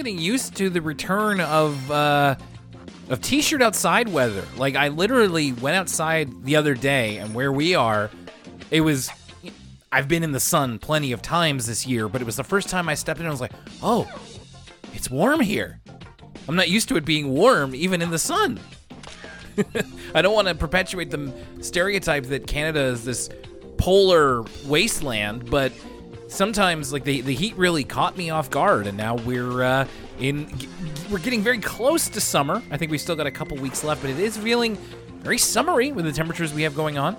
getting used to the return of uh, of t-shirt outside weather. Like I literally went outside the other day, and where we are, it was. I've been in the sun plenty of times this year, but it was the first time I stepped in. I was like, "Oh, it's warm here." I'm not used to it being warm, even in the sun. I don't want to perpetuate the stereotype that Canada is this polar wasteland, but sometimes like the the heat really caught me off guard, and now we're uh, in we're getting very close to summer. I think we've still got a couple weeks left, but it is feeling very summery with the temperatures we have going on.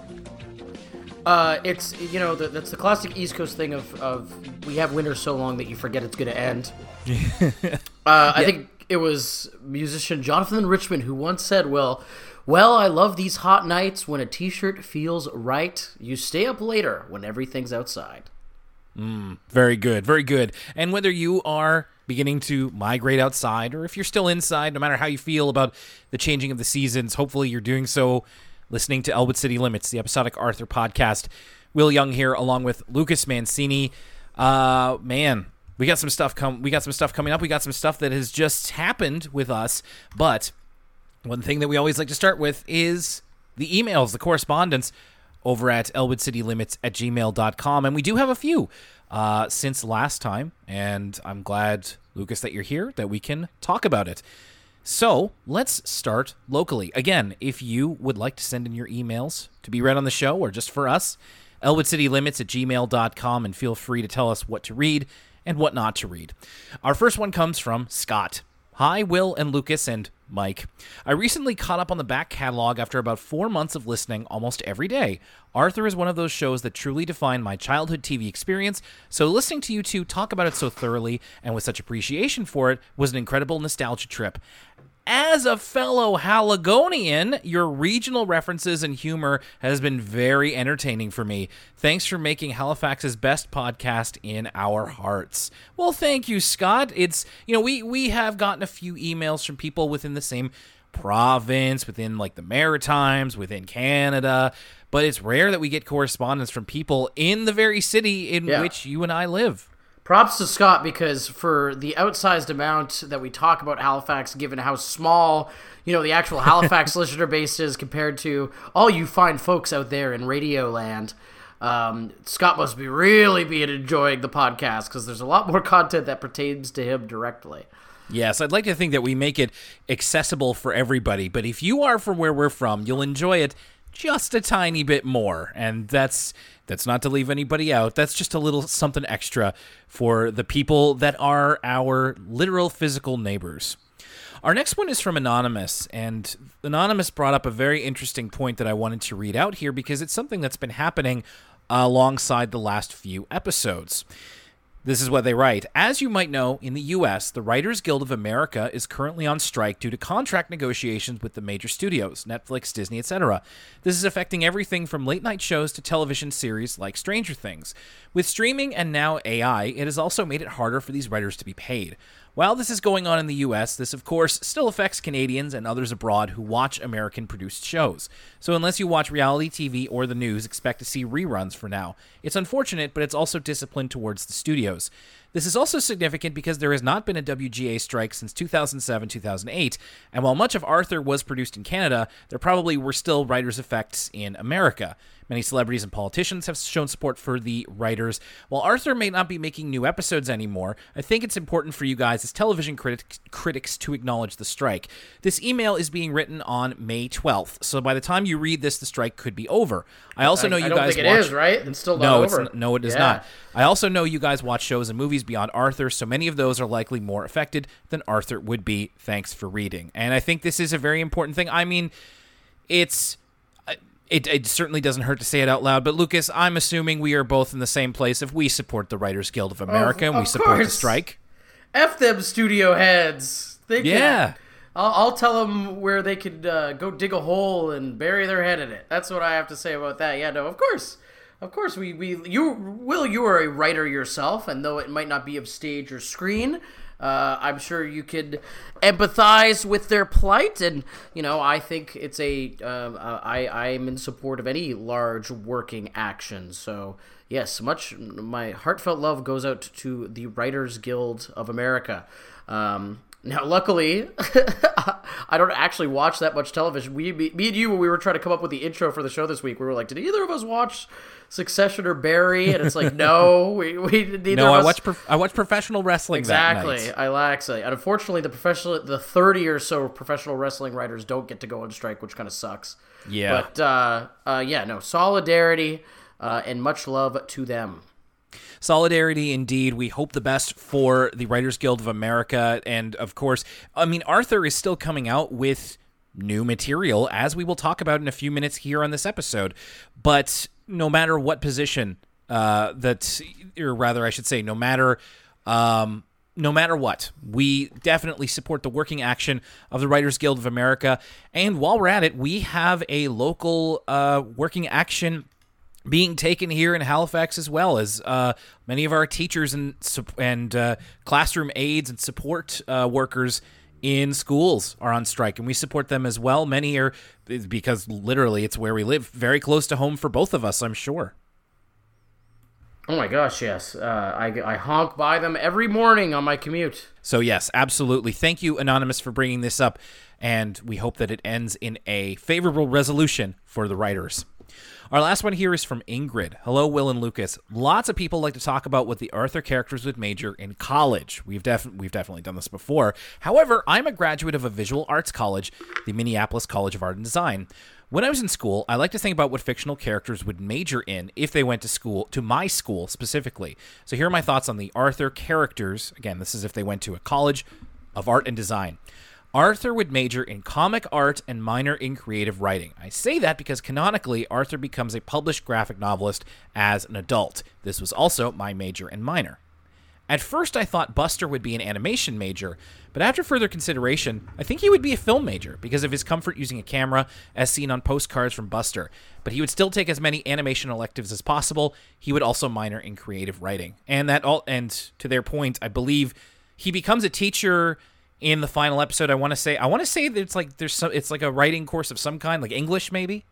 Uh, it's you know the, that's the classic East Coast thing of, of we have winter so long that you forget it's going to end. uh, I think it was musician Jonathan Richman who once said, "Well, well, I love these hot nights when a T-shirt feels right. You stay up later when everything's outside." Very good, very good. And whether you are beginning to migrate outside or if you're still inside, no matter how you feel about the changing of the seasons, hopefully you're doing so listening to Elwood City Limits, the episodic Arthur podcast. Will Young here, along with Lucas Mancini. Uh, man, we got some stuff come. We got some stuff coming up. We got some stuff that has just happened with us. But one thing that we always like to start with is the emails, the correspondence over at elwoodcitylimits at gmail.com. And we do have a few uh, since last time. And I'm glad, Lucas, that you're here, that we can talk about it. So let's start locally. Again, if you would like to send in your emails to be read on the show or just for us, elwoodcitylimits at gmail.com and feel free to tell us what to read and what not to read. Our first one comes from Scott. Hi, Will and Lucas and Mike. I recently caught up on the back catalog after about four months of listening almost every day. Arthur is one of those shows that truly defined my childhood TV experience, so listening to you two talk about it so thoroughly and with such appreciation for it was an incredible nostalgia trip. As a fellow Haligonian, your regional references and humor has been very entertaining for me. Thanks for making Halifax's best podcast in our hearts. Well, thank you, Scott. It's you know we we have gotten a few emails from people within the same province, within like the Maritimes, within Canada, but it's rare that we get correspondence from people in the very city in Yeah. which you and I live. Props to Scott because for the outsized amount that we talk about Halifax, given how small, you know, the actual Halifax listener base is compared to all you fine folks out there in Radio Land, um, Scott must be really be enjoying the podcast because there's a lot more content that pertains to him directly. Yes, I'd like to think that we make it accessible for everybody, but if you are from where we're from, you'll enjoy it just a tiny bit more. And that's that's not to leave anybody out. That's just a little something extra for the people that are our literal physical neighbors. Our next one is from Anonymous, and Anonymous brought up a very interesting point that I wanted to read out here because it's something that's been happening alongside the last few episodes. This is what they write. As you might know, in the US, the Writers Guild of America is currently on strike due to contract negotiations with the major studios, Netflix, Disney, etc. This is affecting everything from late night shows to television series like Stranger Things. With streaming and now AI, it has also made it harder for these writers to be paid. While this is going on in the US, this of course still affects Canadians and others abroad who watch American produced shows. So unless you watch reality TV or the news, expect to see reruns for now. It's unfortunate, but it's also discipline towards the studios. This is also significant because there has not been a WGA strike since 2007 2008, and while much of Arthur was produced in Canada, there probably were still writers' effects in America. Many celebrities and politicians have shown support for the writers. While Arthur may not be making new episodes anymore, I think it's important for you guys as television critic- critics to acknowledge the strike. This email is being written on May 12th, so by the time you read this, the strike could be over. I also know I, you I don't guys think watch- is, right? It's still not no, it's over. n- no, it is Yeah. not. I also know you guys watch shows and movies beyond Arthur, so many of those are likely more affected than Arthur would be. Thanks for reading. And I think this is a very important thing. I mean, it's it, it certainly doesn't hurt to say it out loud, but Lucas, I'm assuming we are both in the same place if we support the Writers Guild of America and we of support the strike. F them studio heads. They can, Yeah. I'll, I'll tell them where they could uh, go dig a hole and bury their head in it. That's what I have to say about that. Yeah, no, of course, of course. We we you will you are a writer yourself, and though it might not be of stage or screen. Uh, I'm sure you could empathize with their plight, and you know I think it's a um, uh, I I'm in support of any large working action. So yes, much my heartfelt love goes out to the Writers Guild of America. Um, now, luckily, I don't actually watch that much television. We, me, me and you, when we were trying to come up with the intro for the show this week, we were like, "Did either of us watch Succession or Barry?" And it's like, no, we, we neither. No, of I watch prof- I watch professional wrestling that Exactly. I laxly. And unfortunately, the professional, the thirty or so professional wrestling writers don't get to go on strike, which kind of sucks. Yeah. But uh, uh, yeah, no solidarity uh, and much love to them. Solidarity indeed. We hope the best for the Writers Guild of America. And of course, I mean, Arthur is still coming out with new material, as we will talk about in a few minutes here on this episode. But no matter what position uh, that, or rather, I should say, no matter. Um, no matter what, we definitely support the working action of the Writers Guild of America. And while we're at it, we have a local uh, working action being taken here in Halifax as well as uh, many of our teachers and and uh, classroom aides and support uh, workers in schools are on strike, and we support them as well. Many are because literally it's where we live, very close to home for both of us. I'm sure. Oh my gosh, yes. Uh, I, I honk by them every morning on my commute. So yes, absolutely. Thank you, Anonymous, for bringing this up, and we hope that it ends in a favorable resolution for the writers. Our last one here is from Ingrid. Hello, Will and Lucas. Lots of people like to talk about what the Arthur characters would major in college. We've def- we've definitely done this before. However, I'm a graduate of a visual arts college, the Minneapolis College of Art and Design. When I was in school, I like to think about what fictional characters would major in if they went to school, to my school specifically. So here are my thoughts on the Arthur characters. Again, this is if they went to a college of art and design. Arthur would major in comic art and minor in creative writing. I say that because canonically, Arthur becomes a published graphic novelist as an adult. This was also my major and minor. At first, I thought Buster would be an animation major, but after further consideration, I think he would be a film major because of his comfort using a camera, as seen on postcards from Buster. But he would still take as many animation electives as possible. He would also minor in creative writing, and that all. And to their point, I believe he becomes a teacher in the final episode. I want to say, I want to say that it's like there's some, it's like a writing course of some kind, like English maybe.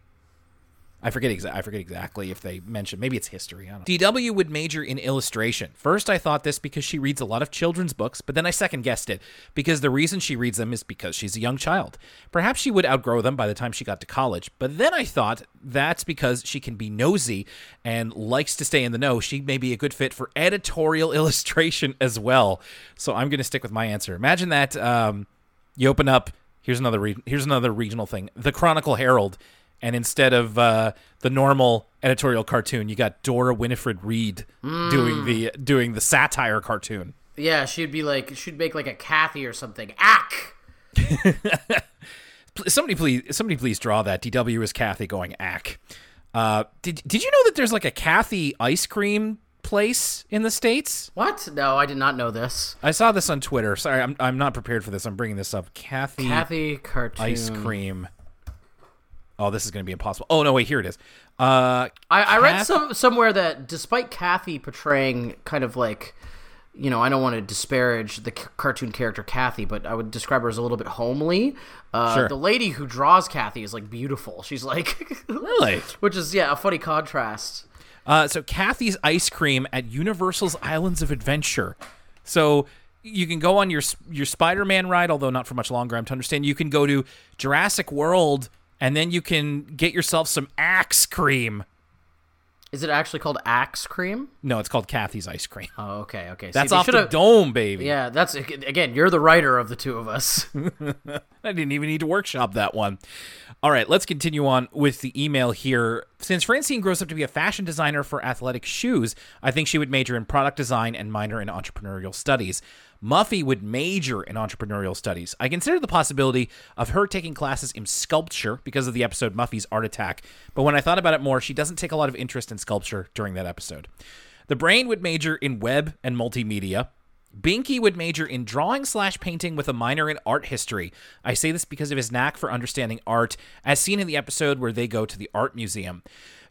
I forget exa- I forget exactly if they mentioned maybe it's history. I don't know. DW would major in illustration. First I thought this because she reads a lot of children's books, but then I second guessed it because the reason she reads them is because she's a young child. Perhaps she would outgrow them by the time she got to college, but then I thought that's because she can be nosy and likes to stay in the know. She may be a good fit for editorial illustration as well. So I'm going to stick with my answer. Imagine that um, you open up here's another re- here's another regional thing. The Chronicle Herald and instead of uh, the normal editorial cartoon, you got Dora Winifred Reed doing the doing the satire cartoon. Yeah, she'd be like, she'd make like a Cathy or something. Ack! Somebody please, somebody please draw that. DW is Cathy going ack. Uh, did did you know that there's like a Cathy ice cream place in the states? What? No, I did not know this. I saw this on Twitter. Sorry, I'm I'm not prepared for this. I'm bringing this up. Cathy, Cathy cartoon. ice cream. Oh, this is going to be impossible. Oh no, wait, here it is. Uh, I, I read Kath- some somewhere that despite Cathy portraying kind of like, you know, I don't want to disparage the c- cartoon character Cathy, but I would describe her as a little bit homely. Uh, Sure. The lady who draws Cathy is like beautiful. She's like, really? which is yeah, a funny contrast. Uh, so Cathy's ice cream at Universal's Islands of Adventure. So you can go on your your Spider-Man ride, although not for much longer. I'm to understand. You can go to Jurassic World, and then you can get yourself some Axe cream. Is it actually called Axe Cream? No, it's called Cathy's ice cream. Oh, okay, okay. See, That's they off the dome, baby. Yeah, that's again. You're the writer of the two of us. I didn't even need to workshop that one. All right, let's continue on with the email here. Since Francine grows up to be a fashion designer for athletic shoes, I think she would major in product design and minor in entrepreneurial studies. Muffy would major in entrepreneurial studies. I considered the possibility of her taking classes in sculpture because of the episode Muffy's Art Attack, but when I thought about it more, she doesn't take a lot of interest in sculpture during that episode. The brain would major in web and multimedia. Binky would major in drawing slash painting with a minor in art history. I say this because of his knack for understanding art, as seen in the episode where they go to the art museum.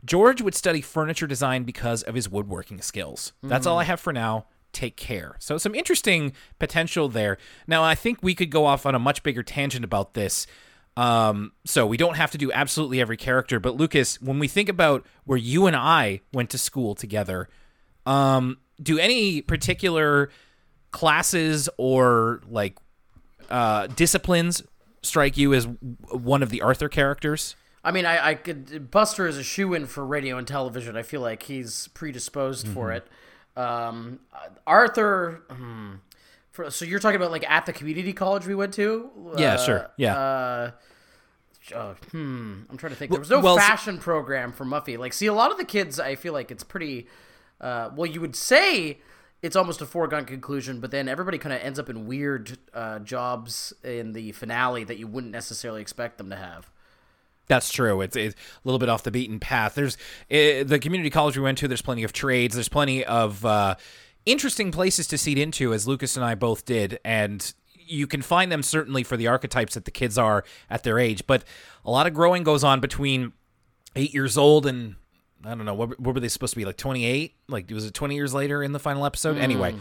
George would study furniture design because of his woodworking skills. That's all I mm. have for now. Take care. So, some interesting potential there. Now, I think we could go off on a much bigger tangent about this. Um, so, we don't have to do absolutely every character. But, Lucas, when we think about where you and I went to school together, um, do any particular classes or like uh, disciplines strike you as one of the Arthur characters? I mean, I, I could. Buster is a shoe in for radio and television. I feel like he's predisposed for it. Um, Arthur. Hmm, for, so you're talking about like at the community college we went to? Yeah, Uh, sure. Yeah. Uh, uh, hmm. I'm trying to think. There was no well, fashion program for Muffy. Like, see, a lot of the kids, I feel like it's pretty. Uh, well, you would say it's almost a foregone conclusion, but then everybody kind of ends up in weird uh, jobs in the finale that you wouldn't necessarily expect them to have. That's true. It's, it's a little bit off the beaten path. There's uh, the community college we went to. There's plenty of trades. There's plenty of uh, interesting places to seed into, as Lucas and I both did, and you can find them certainly for the archetypes that the kids are at their age. But a lot of growing goes on between eight years old and I don't know what, what were they supposed to be like 28? Like was it 20 years later in the final episode? Anyway.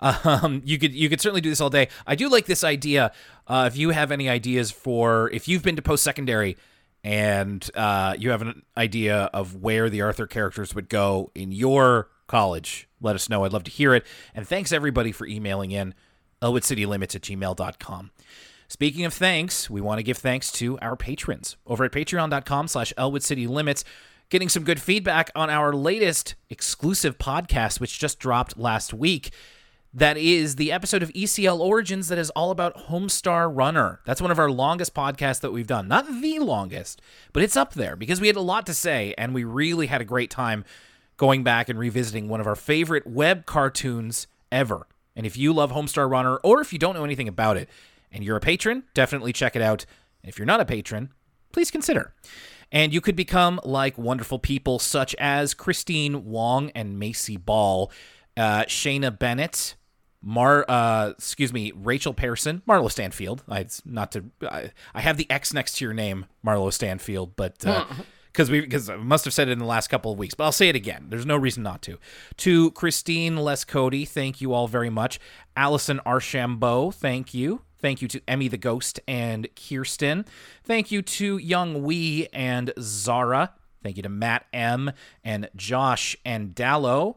Um, you could you could certainly do this all day. I do like this idea. Uh, if you have any ideas for if you've been to post secondary and uh, you have an idea of where the Arthur characters would go in your college, let us know. I'd love to hear it. And thanks everybody for emailing in elwoodcitylimits at gmail.com. Speaking of thanks, we want to give thanks to our patrons over at patreon.com slash elwoodcitylimits getting some good feedback on our latest exclusive podcast, which just dropped last week. That is the episode of ECL Origins that is all about Homestar Runner. That's one of our longest podcasts that we've done. Not the longest, but it's up there because we had a lot to say and we really had a great time going back and revisiting one of our favorite web cartoons ever. And if you love Homestar Runner or if you don't know anything about it and you're a patron, definitely check it out. If you're not a patron, please consider. And you could become like wonderful people such as Christine Wong and Macy Ball, uh, Shayna Bennett, Mar, uh, excuse me, Rachel Pearson, Marlo Stanfield. I it's not to, I, I have the X next to your name, Marlo Stanfield, but because we because I must have said it in the last couple of weeks, but I'll say it again. There's no reason not to. To Christine Les Cody, thank you all very much. Allison Archambault, thank you. Thank you to Emmy the Ghost and Kirsten. Thank you to Young Wee and Zara. Thank you to Matt M and Josh and Dallo.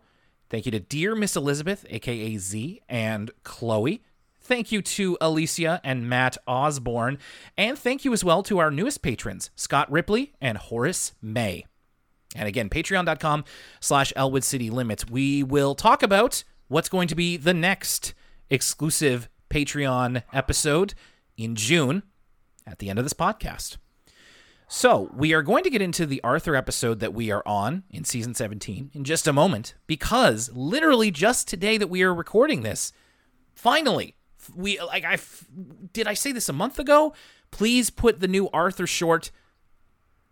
Thank you to Dear Miss Elizabeth, aka Z, and Chloe. Thank you to Alicia and Matt Osborne. And thank you as well to our newest patrons, Scott Ripley and Horace May. And again, patreon.com slash Elwood City Limits. We will talk about what's going to be the next exclusive Patreon episode in June at the end of this podcast. So, we are going to get into the Arthur episode that we are on in season 17 in just a moment because literally just today that we are recording this, finally, we like I did I say this a month ago? Please put the new Arthur short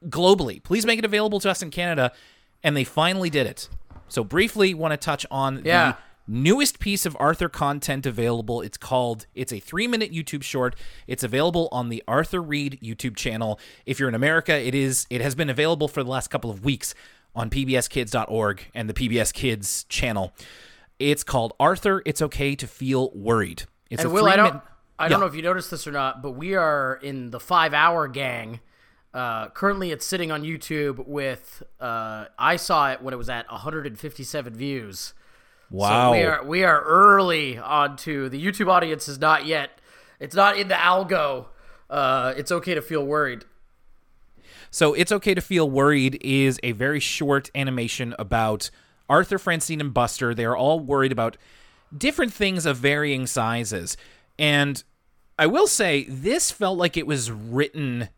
globally. Please make it available to us in Canada and they finally did it. So briefly want to touch on Yeah. the newest piece of Arthur content available. It's called it's a 3-minute YouTube short. It's available on the Arthur Reed YouTube channel. If you're in America, it is it has been available for the last couple of weeks on pbskids.org and the PBS Kids channel. It's called Arthur It's Okay to Feel Worried. It's And a Will, I don't, three-minute- I don't Yeah. know if you noticed this or not, but we are in the five-hour gang. Uh, currently, it's sitting on YouTube with. Uh, I saw it when it was at 157 views. Wow. So we are we are early onto the YouTube audience is not yet. It's not in the algo. Uh, it's okay to feel worried. So It's Okay to Feel Worried is a very short animation about Arthur, Francine, and Buster. They are all worried about different things of varying sizes. And I will say, this felt like it was written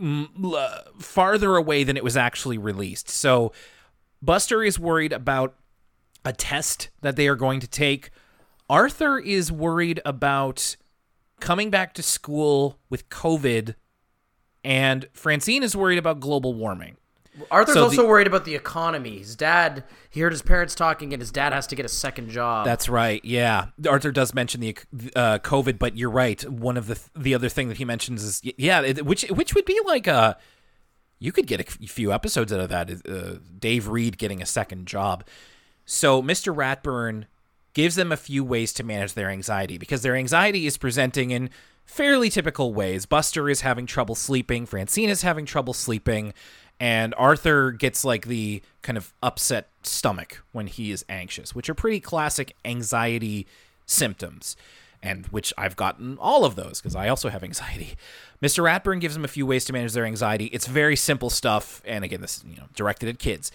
mm, farther away than it was actually released. So Buster is worried about a test that they are going to take. Arthur is worried about coming back to school with COVID and Francine is worried about global warming. Arthur's So also the- worried about the economy. His dad, he heard his parents talking, and his dad has to get a second job. That's right. Yeah, Arthur does mention the uh, COVID, but you're right. One of the the other thing that he mentions is yeah, it- which which would be like a you could get a few episodes out of that. Uh, Dave Reed getting a second job. So Mr. Ratburn gives them a few ways to manage their anxiety because their anxiety is presenting in fairly typical ways. Buster is having trouble sleeping, Francine is having trouble sleeping, and Arthur gets like the kind of upset stomach when he is anxious, which are pretty classic anxiety symptoms, and which I've gotten all of those because I also have anxiety. Mr. Ratburn gives them a few ways to manage their anxiety. It's very simple stuff, and again, this is you know directed at kids.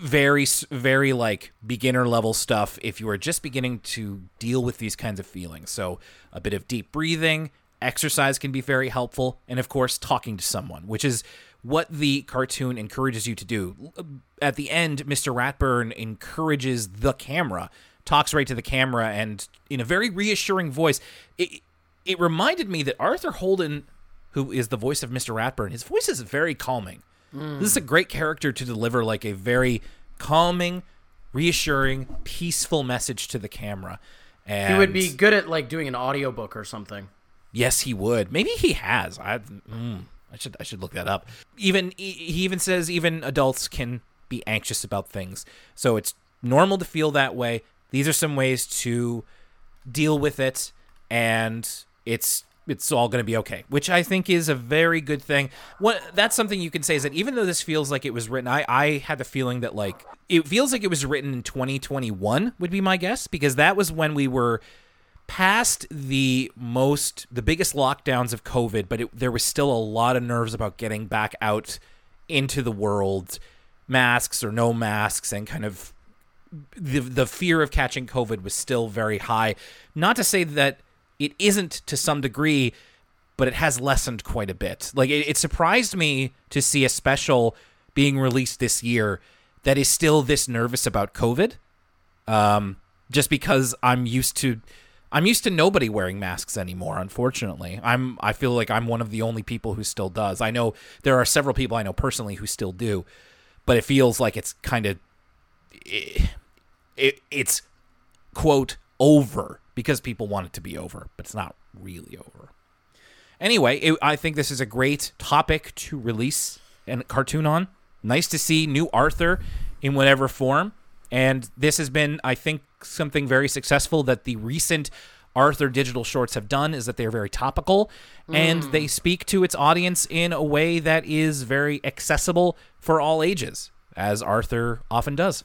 Very, very like beginner level stuff if you are just beginning to deal with these kinds of feelings. So, a bit of deep breathing, exercise can be very helpful, and of course, talking to someone, which is what the cartoon encourages you to do. At the end, Mr. Ratburn encourages the camera, talks right to the camera, and in a very reassuring voice. It, it reminded me that Arthur Holden, who is the voice of Mr. Ratburn, his voice is very calming. Mm. This is a great character to deliver like a very calming, reassuring, peaceful message to the camera. And he would be good at like doing an audiobook or something. Yes, he would. Maybe he has. I mm, I should I should look that up. Even he even says even adults can be anxious about things. So it's normal to feel that way. These are some ways to deal with it and it's it's all going to be okay, which I think is a very good thing. What that's something you can say is that even though this feels like it was written, I I had the feeling that like it feels like it was written in 2021 would be my guess because that was when we were past the most the biggest lockdowns of covid but it, there was still a lot of nerves about getting back out into the world masks or no masks and kind of the the fear of catching covid was still very high not to say that it isn't to some degree but it has lessened quite a bit like it, it surprised me to see a special being released this year that is still this nervous about covid um just because i'm used to I'm used to nobody wearing masks anymore. Unfortunately, I'm. I feel like I'm one of the only people who still does. I know there are several people I know personally who still do, but it feels like it's kind of it, it, it's quote over because people want it to be over, but it's not really over. Anyway, it, I think this is a great topic to release a cartoon on. Nice to see new Arthur in whatever form. And this has been, I think, something very successful that the recent Arthur digital shorts have done is that they're very topical mm. and they speak to its audience in a way that is very accessible for all ages, as Arthur often does.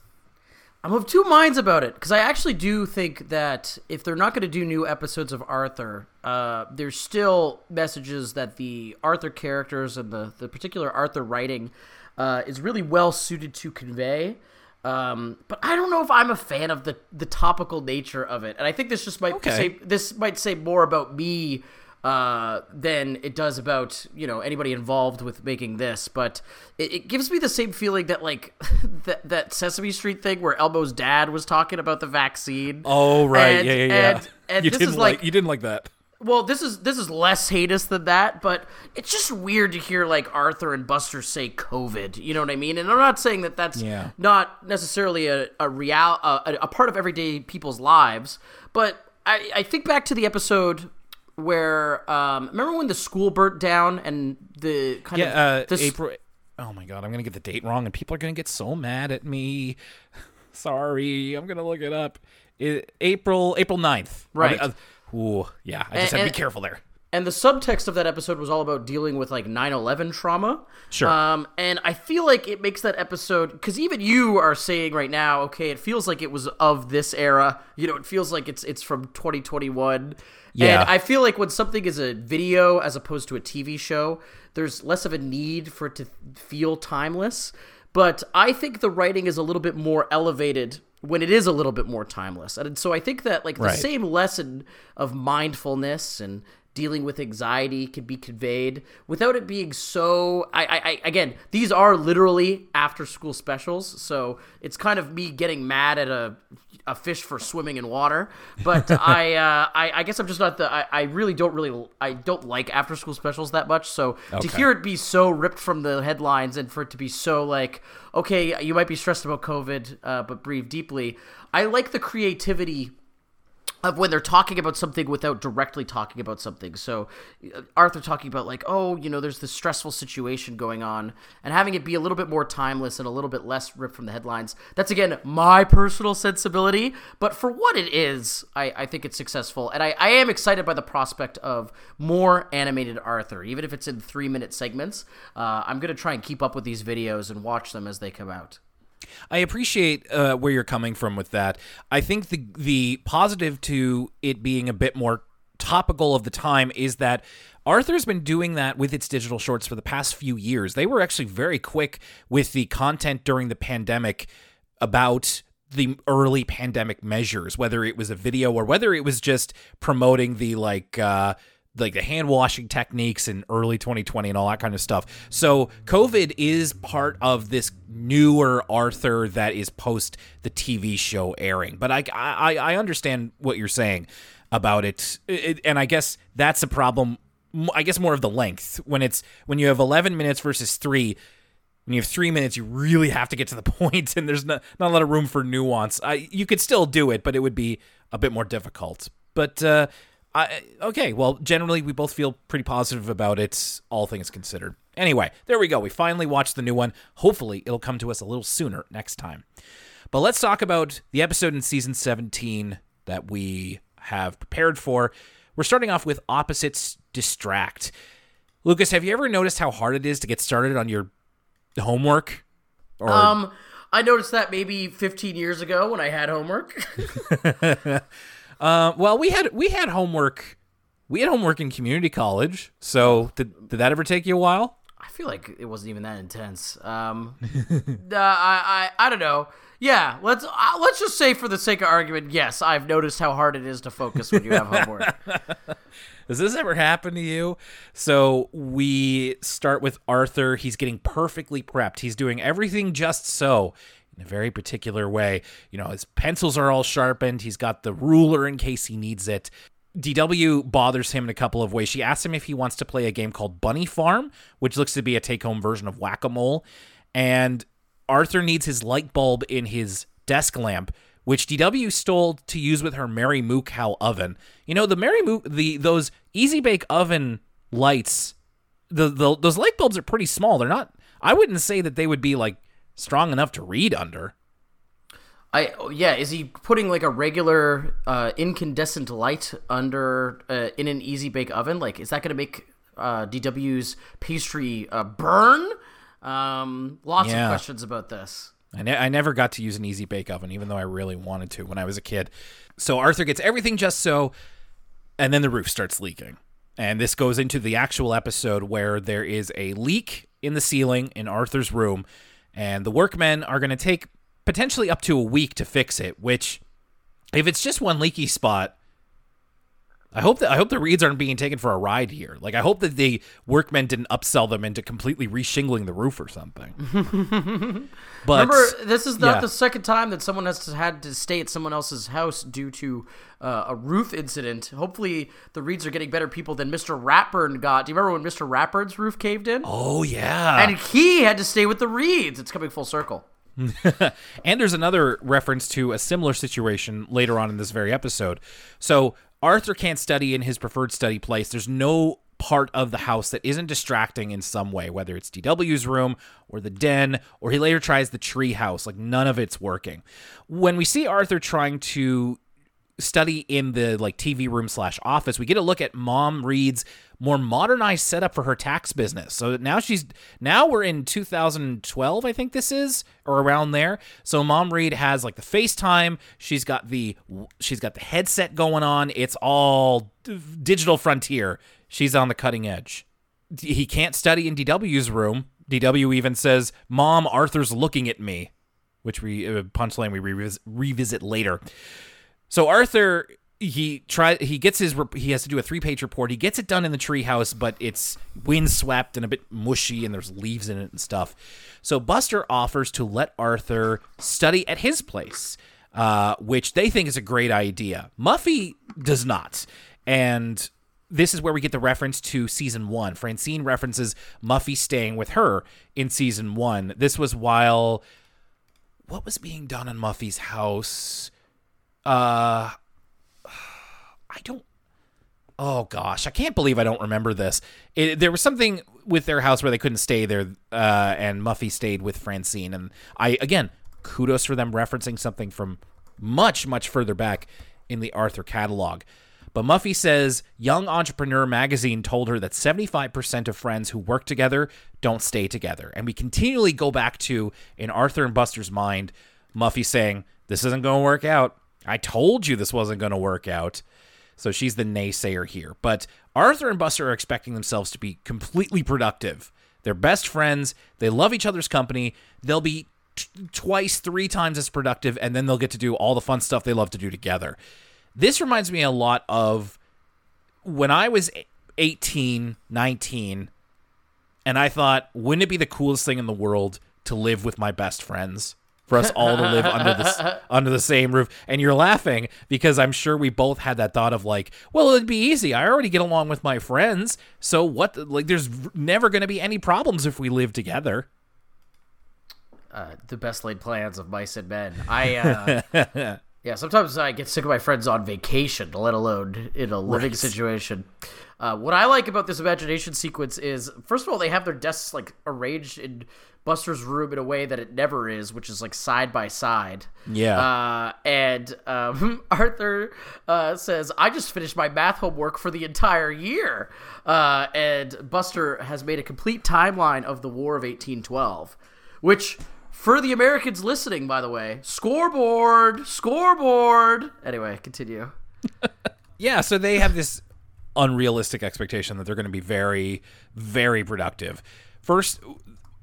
I'm of two minds about it because I actually do think that if they're not going to do new episodes of Arthur, uh, there's still messages that the Arthur characters and the, the particular Arthur writing uh, is really well suited to convey. Um, but I don't know if I'm a fan of the the topical nature of it, and I think this just might okay. say this might say more about me uh, than it does about you know anybody involved with making this. But it, it gives me the same feeling that like that that Sesame Street thing where Elmo's dad was talking about the vaccine. Oh right, and, yeah, yeah, yeah. And, and you this didn't is like, like you didn't like that well, this is this is less heinous than that, but it's just weird to hear like Arthur and Buster say COVID. You know what I mean? And I'm not saying that that's yeah. not necessarily a a real a, a, part of everyday people's lives, but I, I think back to the episode where um, remember when the school burnt down and the kind yeah, of uh, April. Oh my god, I'm gonna get the date wrong, and people are gonna get so mad at me. Sorry, I'm gonna look it up. It, April April 9th. Right. Uh, Ooh, yeah. I just and, have to be careful there. And the subtext of that episode was all about dealing with like 9/11 trauma. Sure. Um, and I feel like it makes that episode because even you are saying right now, okay, it feels like it was of this era. You know, it feels like it's it's from 2021. Yeah. And I feel like when something is a video as opposed to a TV show, there's less of a need for it to feel timeless. But I think the writing is a little bit more elevated when it is a little bit more timeless. And so I think that like the right. same lesson of mindfulness and dealing with anxiety can be conveyed without it being so I, I, again these are literally after school specials so it's kind of me getting mad at a a fish for swimming in water but I, uh, I I guess I'm just not the I, I really don't really I don't like after school specials that much so okay. to hear it be so ripped from the headlines and for it to be so like okay you might be stressed about COVID uh, but breathe deeply I like the creativity of when they're talking about something without directly talking about something. So uh, Arthur talking about like, oh, you know, there's this stressful situation going on, and having it be a little bit more timeless and a little bit less ripped from the headlines. That's again my personal sensibility, but for what it is, I, I think it's successful, and I, I am excited by the prospect of more animated Arthur, even if it's in three minute segments. Uh, I'm gonna try and keep up with these videos and watch them as they come out. I appreciate uh, where you're coming from with that. I think the the positive to it being a bit more topical of the time is that Arthur's been doing that with its digital shorts for the past few years. They were actually very quick with the content during the pandemic about the early pandemic measures, whether it was a video or whether it was just promoting the like uh like the hand washing techniques in early 2020 and all that kind of stuff. So COVID is part of this newer Arthur that is post the TV show airing. But I I, I understand what you're saying about it, it, and I guess that's a problem. I guess more of the length when it's when you have 11 minutes versus three. When you have three minutes, you really have to get to the point, and there's not, not a lot of room for nuance. I, you could still do it, but it would be a bit more difficult. But uh, I, okay, well, generally we both feel pretty positive about it, all things considered. Anyway, there we go. We finally watched the new one. Hopefully, it'll come to us a little sooner next time. But let's talk about the episode in season 17 that we have prepared for. We're starting off with Opposites Distract. Lucas, have you ever noticed how hard it is to get started on your homework? Or... Um, I noticed that maybe 15 years ago when I had homework. Uh, well, we had we had homework. We had homework in community college. So did did that ever take you a while? I feel like it wasn't even that intense. Um, uh, I, I I don't know. Yeah, let's uh, let's just say for the sake of argument, yes, I've noticed how hard it is to focus when you have homework. Does this ever happen to you? So we start with Arthur. He's getting perfectly prepped. He's doing everything just so in a very particular way. You know, his pencils are all sharpened. He's got the ruler in case he needs it. DW bothers him in a couple of ways. She asks him if he wants to play a game called Bunny Farm, which looks to be a take home version of Whack a Mole. And Arthur needs his light bulb in his desk lamp, which DW stole to use with her Mary Moo Cow oven. You know, the Mary Moo, the those Easy Bake oven lights, the, the those light bulbs are pretty small. They're not. I wouldn't say that they would be like strong enough to read under. I yeah, is he putting like a regular uh, incandescent light under uh, in an easy bake oven? Like, is that going to make uh, DW's pastry uh, burn? Um, lots yeah. of questions about this. I, ne- I never got to use an easy bake oven, even though I really wanted to when I was a kid. So Arthur gets everything just so, and then the roof starts leaking. And this goes into the actual episode where there is a leak in the ceiling in Arthur's room and the workmen are going to take potentially up to a week to fix it. Which, if it's just one leaky spot, I hope that I hope the Reeds aren't being taken for a ride here. Like I hope that the workmen didn't upsell them into completely reshingling the roof or something. but remember, this is not yeah. the second time that someone has had to stay at someone else's house due to uh, a roof incident. Hopefully, the Reeds are getting better people than Mr. Ratburn got. Do you remember when Mr. Ratburn's roof caved in? Oh yeah, and he had to stay with the Reeds. It's coming full circle. and there's another reference to a similar situation later on in this very episode. So Arthur can't study in his preferred study place. There's no part of the house that isn't distracting in some way, whether it's DW's room or the den, or he later tries the tree house. Like none of it's working. When we see Arthur trying to study in the like TV room slash office, we get a look at Mom Reed's more modernized setup for her tax business. So now she's now we're in 2012, I think this is, or around there. So Mom Reed has like the FaceTime. She's got the she's got the headset going on. It's all digital frontier. She's on the cutting edge. He can't study in DW's room. DW even says, "Mom, Arthur's looking at me," which we uh, punchline we revis- revisit later. So Arthur he try he gets his he has to do a three page report. He gets it done in the treehouse, but it's windswept and a bit mushy, and there's leaves in it and stuff. So Buster offers to let Arthur study at his place, uh, which they think is a great idea. Muffy does not, and this is where we get the reference to season one. Francine references Muffy staying with her in season one. This was while what was being done in Muffy's house uh, I don't. Oh gosh, I can't believe I don't remember this. It, there was something with their house where they couldn't stay there, uh, and Muffy stayed with Francine. And I again, kudos for them referencing something from much much further back in the Arthur catalog. But Muffy says Young Entrepreneur magazine told her that 75% of friends who work together don't stay together. And we continually go back to, in Arthur and Buster's mind, Muffy saying, This isn't going to work out. I told you this wasn't going to work out. So she's the naysayer here. But Arthur and Buster are expecting themselves to be completely productive. They're best friends. They love each other's company. They'll be t- twice, three times as productive, and then they'll get to do all the fun stuff they love to do together. This reminds me a lot of when I was 18, 19, and I thought, wouldn't it be the coolest thing in the world to live with my best friends? For us all to live under the under the same roof, and you're laughing because I'm sure we both had that thought of like, well, it'd be easy. I already get along with my friends, so what? Like, there's never going to be any problems if we live together. Uh, the best laid plans of mice and men. I uh, yeah. Sometimes I get sick of my friends on vacation, let alone in a living Right. situation. Uh, what I like about this imagination sequence is, first of all, they have their desks like arranged in Buster's room in a way that it never is, which is like side by side. Yeah. Uh, and um, Arthur uh, says, "I just finished my math homework for the entire year." Uh, and Buster has made a complete timeline of the War of 1812, which. For the Americans listening, by the way, scoreboard, scoreboard. Anyway, continue. Yeah, so they have this unrealistic expectation that they're going to be very, very productive. First,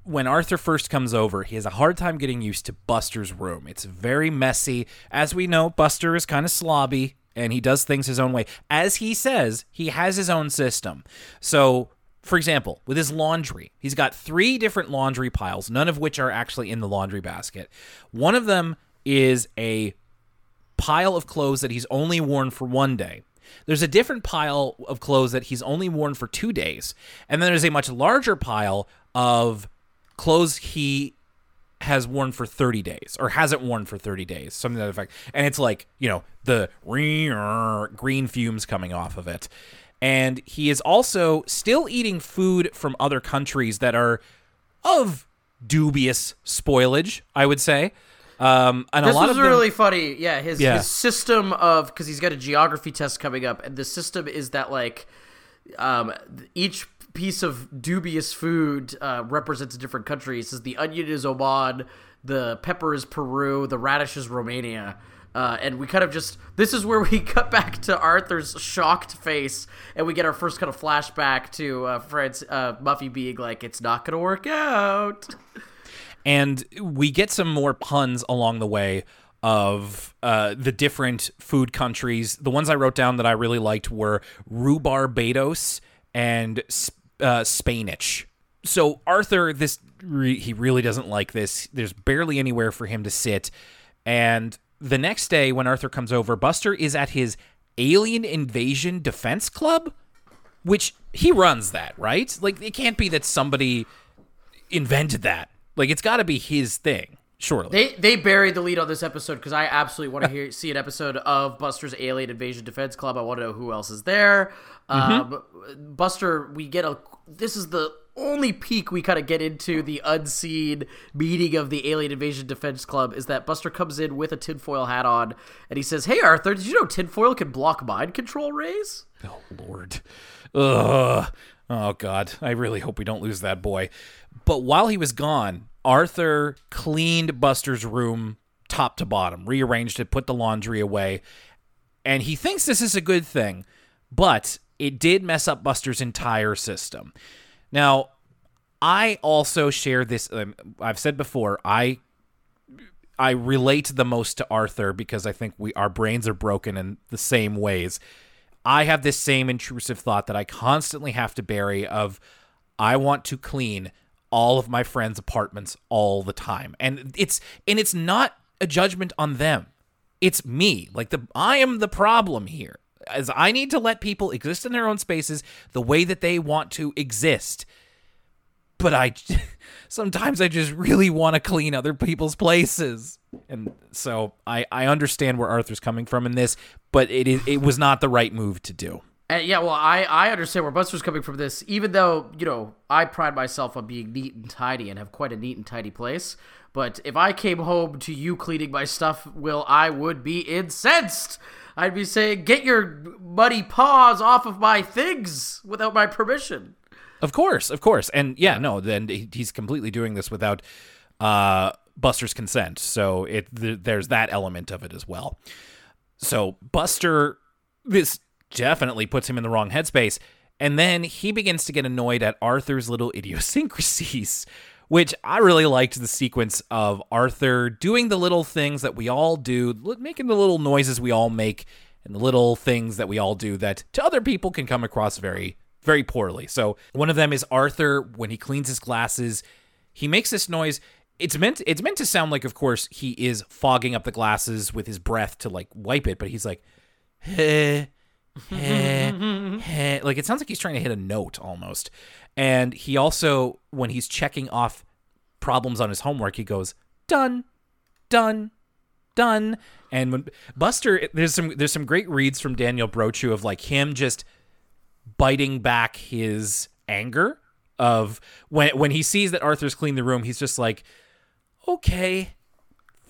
when Arthur first comes over, he has a hard time getting used to Buster's room. It's very messy. As we know, Buster is kind of slobby and he does things his own way. As he says, he has his own system. So, for example, with his laundry, he's got three different laundry piles, none of which are actually in the laundry basket. One of them is a pile of clothes that he's only worn for one day. There's a different pile of clothes that he's only worn for two days. And then there's a much larger pile of clothes he has worn for 30 days or hasn't worn for 30 days, something to that effect. And it's like, you know, the green fumes coming off of it. And he is also still eating food from other countries that are of dubious spoilage, I would say. Um, and This a lot was of them, really funny. Yeah, his Yeah. his system of because he's got a geography test coming up, and the system is that like um, each piece of dubious food uh, represents a different country. It says the onion is Oman, the pepper is Peru, the radish is Romania. Uh, and we kind of just this is where we cut back to Arthur's shocked face, and we get our first kind of flashback to uh, Fred's uh, Muffy being like, "It's not gonna work out." and we get some more puns along the way of uh, the different food countries. The ones I wrote down that I really liked were rhubarbados and sp- uh, Spanish. So Arthur, this re- he really doesn't like this. There's barely anywhere for him to sit, and the next day when Arthur comes over, Buster is at his alien invasion defense club, which he runs that right. Like it can't be that somebody invented that. Like it's got to be his thing, surely. They they buried the lead on this episode because I absolutely want to hear see an episode of Buster's Alien Invasion Defense Club. I want to know who else is there. Um, Buster, we get a. This is the only peek we kind of get into the unseen meeting of the Alien Invasion Defense Club is that Buster comes in with a tinfoil hat on and he says, "Hey Arthur, did you know tinfoil can block mind control rays?" oh Lord, ugh, oh God, I really hope we don't lose that boy. But while he was gone, Arthur cleaned Buster's room top to bottom, rearranged it, put the laundry away, and he thinks this is a good thing, but it did mess up Buster's entire system. Now, I also share this. Um, I've said before, I I relate the most to Arthur because I think we our brains are broken in the same ways. I have this same intrusive thought that I constantly have to bury of I want to clean all of my friends' apartments all the time. And it's and it's not a judgment on them. It's me. Like the I am the problem here. As I need to let people exist in their own spaces the way that they want to exist but I sometimes I just really want to clean other people's places. And so I, I understand where Arthur's coming from in this, but it is it was not the right move to do. And yeah, well, I, I understand where Buster's coming from this, even though, you know, I pride myself on being neat and tidy and have quite a neat and tidy place. But if I came home to you cleaning my stuff, Will, I would be incensed. I'd be saying, get your muddy paws off of my things without my permission. Of course, of course. And yeah, no, then he's completely doing this without uh, Buster's consent. So it th- there's that element of it as well. So Buster, this definitely puts him in the wrong headspace. And then he begins to get annoyed at Arthur's little idiosyncrasies, which I really liked the sequence of Arthur doing the little things that we all do, making the little noises we all make, and the little things that we all do that to other people can come across very, very poorly. So one of them is Arthur when he cleans his glasses. He makes this noise it's meant it's meant to sound like of course he is fogging up the glasses with his breath to like wipe it but he's like heh, like it sounds like he's trying to hit a note almost. And he also when he's checking off problems on his homework he goes done done done. And when buster there's some there's some great reads from daniel brochu of like him just biting back his anger of when when he sees that arthur's cleaned the room he's just like okay,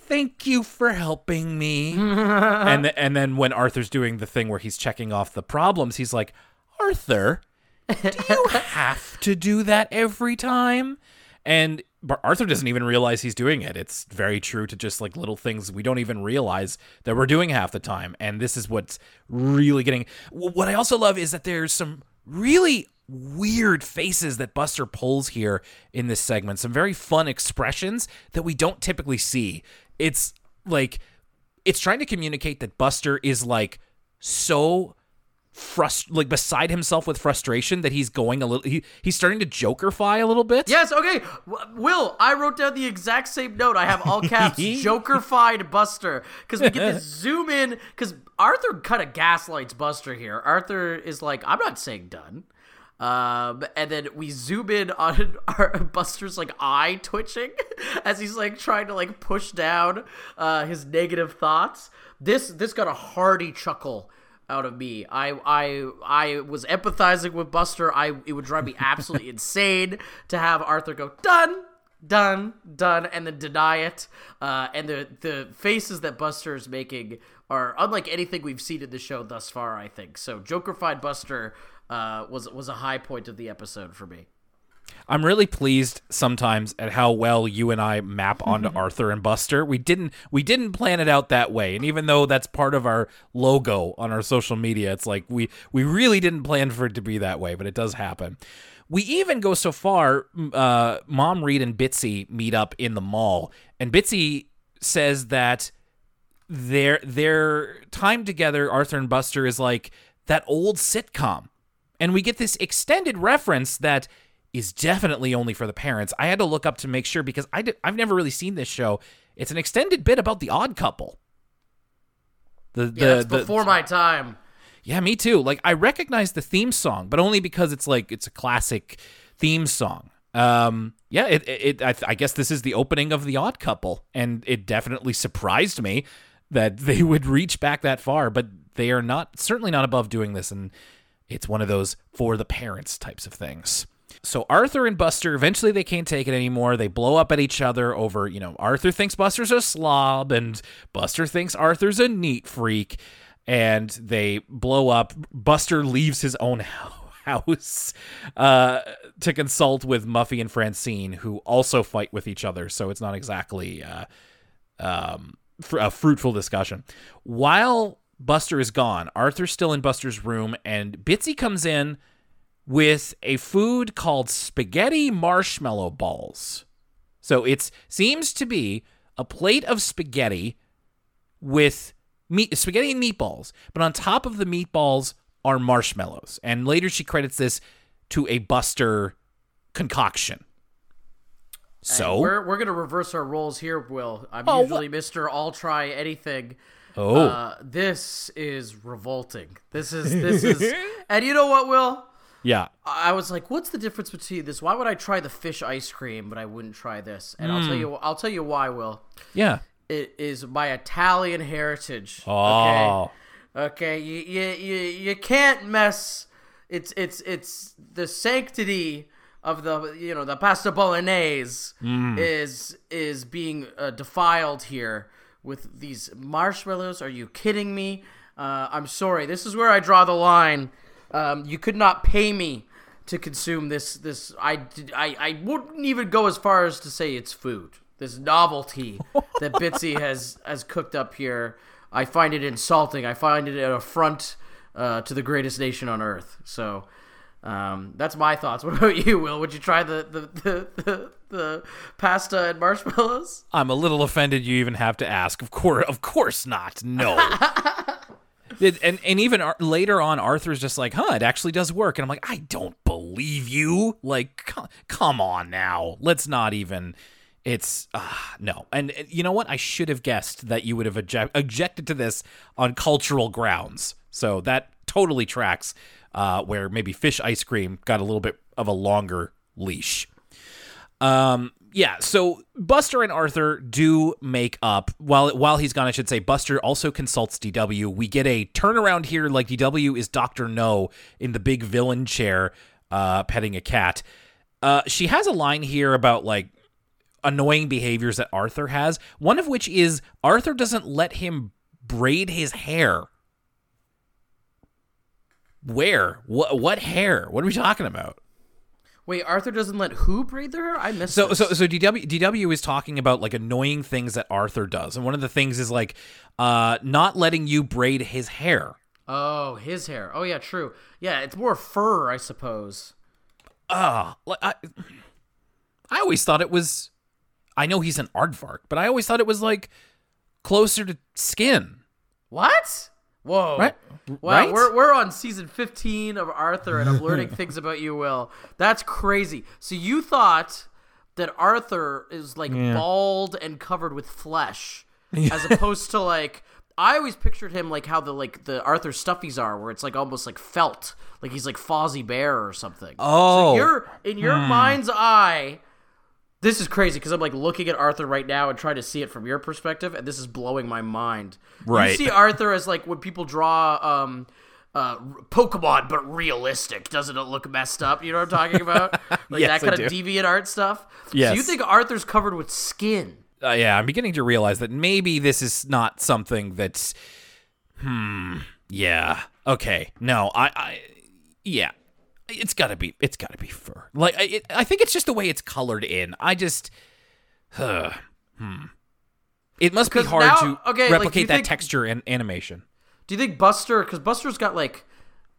thank you for helping me. and th- and then when Arthur's doing the thing where he's checking off the problems, he's like, Arthur, do you have to do that every time? And but Arthur doesn't even realize he's doing it. It's very true to just like little things we don't even realize that we're doing half the time. And this is what's really getting. What I also love is that there's some really weird faces that Buster pulls here in this segment. Some very fun expressions that we don't typically see. It's like it's trying to communicate that Buster is like so frust like beside himself with frustration that he's going a little he, he's starting to jokerfy a little bit. Yes okay. Will i wrote down the exact same note. I have all caps jokerfied buster. Because we get this zoom in because arthur kind of gaslights buster here. Arthur is like i'm not saying done um, and then we zoom in on our Buster's like eye twitching as he's like trying to like push down uh, his negative thoughts. This this got a hearty chuckle out of me. I I I was empathizing with Buster. I it would drive me absolutely insane to have Arthur go done, done, done, and then deny it. Uh, and the the faces that Buster is making are unlike anything we've seen in the show thus far. I think so. Jokerfied Buster uh, was was a high point of the episode for me. I'm really pleased sometimes at how well you and I map onto Arthur and Buster. We didn't we didn't plan it out that way, and even though that's part of our logo on our social media, it's like we we really didn't plan for it to be that way, but it does happen. We even go so far. Uh, Mom Reed and Bitsy meet up in the mall, and Bitsy says that their their time together, Arthur and Buster, is like that old sitcom and we get this extended reference that is definitely only for the parents. I had to look up to make sure because I did, I've never really seen this show. It's an extended bit about the Odd Couple. The, the, yeah, the, before my time. Yeah, me too. Like I recognize the theme song, but only because it's like it's a classic theme song. Um, yeah, it, it, I, I guess this is the opening of the Odd Couple, and it definitely surprised me that they would reach back that far. But they are not certainly not above doing this, and it's one of those for the parents types of things. So Arthur and Buster eventually they can't take it anymore. They blow up at each other over, you know, Arthur thinks Buster's a slob and Buster thinks Arthur's a neat freak and they blow up. Buster leaves his own house uh, to consult with Muffy and Francine who also fight with each other, so it's not exactly uh, um, a fruitful discussion. While Buster is gone. Arthur's still in Buster's room, and Bitsy comes in with a food called spaghetti marshmallow balls. So it seems to be a plate of spaghetti with meat, spaghetti and meatballs, but on top of the meatballs are marshmallows. And later she credits this to a Buster concoction. So and we're we're gonna reverse our roles here, Will. I'm oh, usually Mister I'll try anything. Oh, uh, this is revolting. This is this is, and you know what, Will? Yeah. I was like, what's the difference between this? Why would I try the fish ice cream, but I wouldn't try this? And mm. I'll tell hmm. you, I'll tell you why, Will. Yeah. It is my Italian heritage. Oh. Okay? Okay, you you you, you can't mess. It's it's it's the sanctity of the you know the pasta bolognese is is being uh, defiled here with these marshmallows. Are you kidding me? Uh, I'm sorry. This is where I draw the line. Um, you could not pay me to consume this. This I, I I wouldn't even go as far as to say it's food. This novelty that Bitsy has has cooked up here. I find it insulting. I find it an affront uh, to the greatest nation on earth. So. Um, that's my thoughts. What about you, Will? Would you try the the, the, the, the pasta and marshmallows? I'm a little offended you even have to ask. Of course, of course not. No. It- and and even Ar- later on, Arthur's just like, "Huh, it actually does work." And I'm like, "I don't believe you. Like, co- come on now. Let's not even." It's uh, no. And you know what? I should have guessed that you would have object- objected to this on cultural grounds. So that totally tracks. Uh, where maybe fish ice cream got a little bit of a longer leash. Um, yeah, so Buster and Arthur do make up. While while he's gone, I should say, Buster also consults DW. We get a turnaround here, like DW is Doctor No in the big villain chair, uh, petting a cat. Uh, she has a line here about like annoying behaviors that Arthur has. One of which is Arthur doesn't let him braid his hair. Where? What? What hair? What are we talking about? Wait, Arthur doesn't let who braid their hair? I missed So this. so so DW DW is talking about like annoying things that Arthur does, and one of the things is like uh not letting you braid his hair. Oh, his hair. Oh yeah, true. Yeah, it's more fur, I suppose. Ah, like I I always thought it was. I know he's an aardvark, but I always thought it was like closer to skin. What? Whoa. Right? Wow, Right? we're, we're on season 15 of Arthur, and I'm learning things about you, Will. That's crazy. So you thought that Arthur is like bald and covered with flesh, as opposed to like I always pictured him like how the like the Arthur stuffies are, where it's like almost like felt, like he's like Fozzie Bear or something. Oh. so you're in your hmm. mind's eye. This is crazy because I'm like looking at Arthur right now and trying to see it from your perspective, and this is blowing my mind. Right. You see Arthur as like when people draw um, uh, Pokemon, but realistic. Doesn't it look messed up? You know what I'm talking about? Like Yes, that I kind of do. deviant art stuff. So Yes. you think Arthur's covered with skin? Uh, yeah, I'm beginning to realize that maybe this is not something that's. Hmm. Yeah. Okay. No. I. I. Yeah. It's gotta be. It's gotta be fur. Like I. It, I think it's just the way it's colored in. I just. Huh. Hmm. It must be hard now- to okay, replicate you that think- texture and animation. Do you think Buster? Because Buster's got like.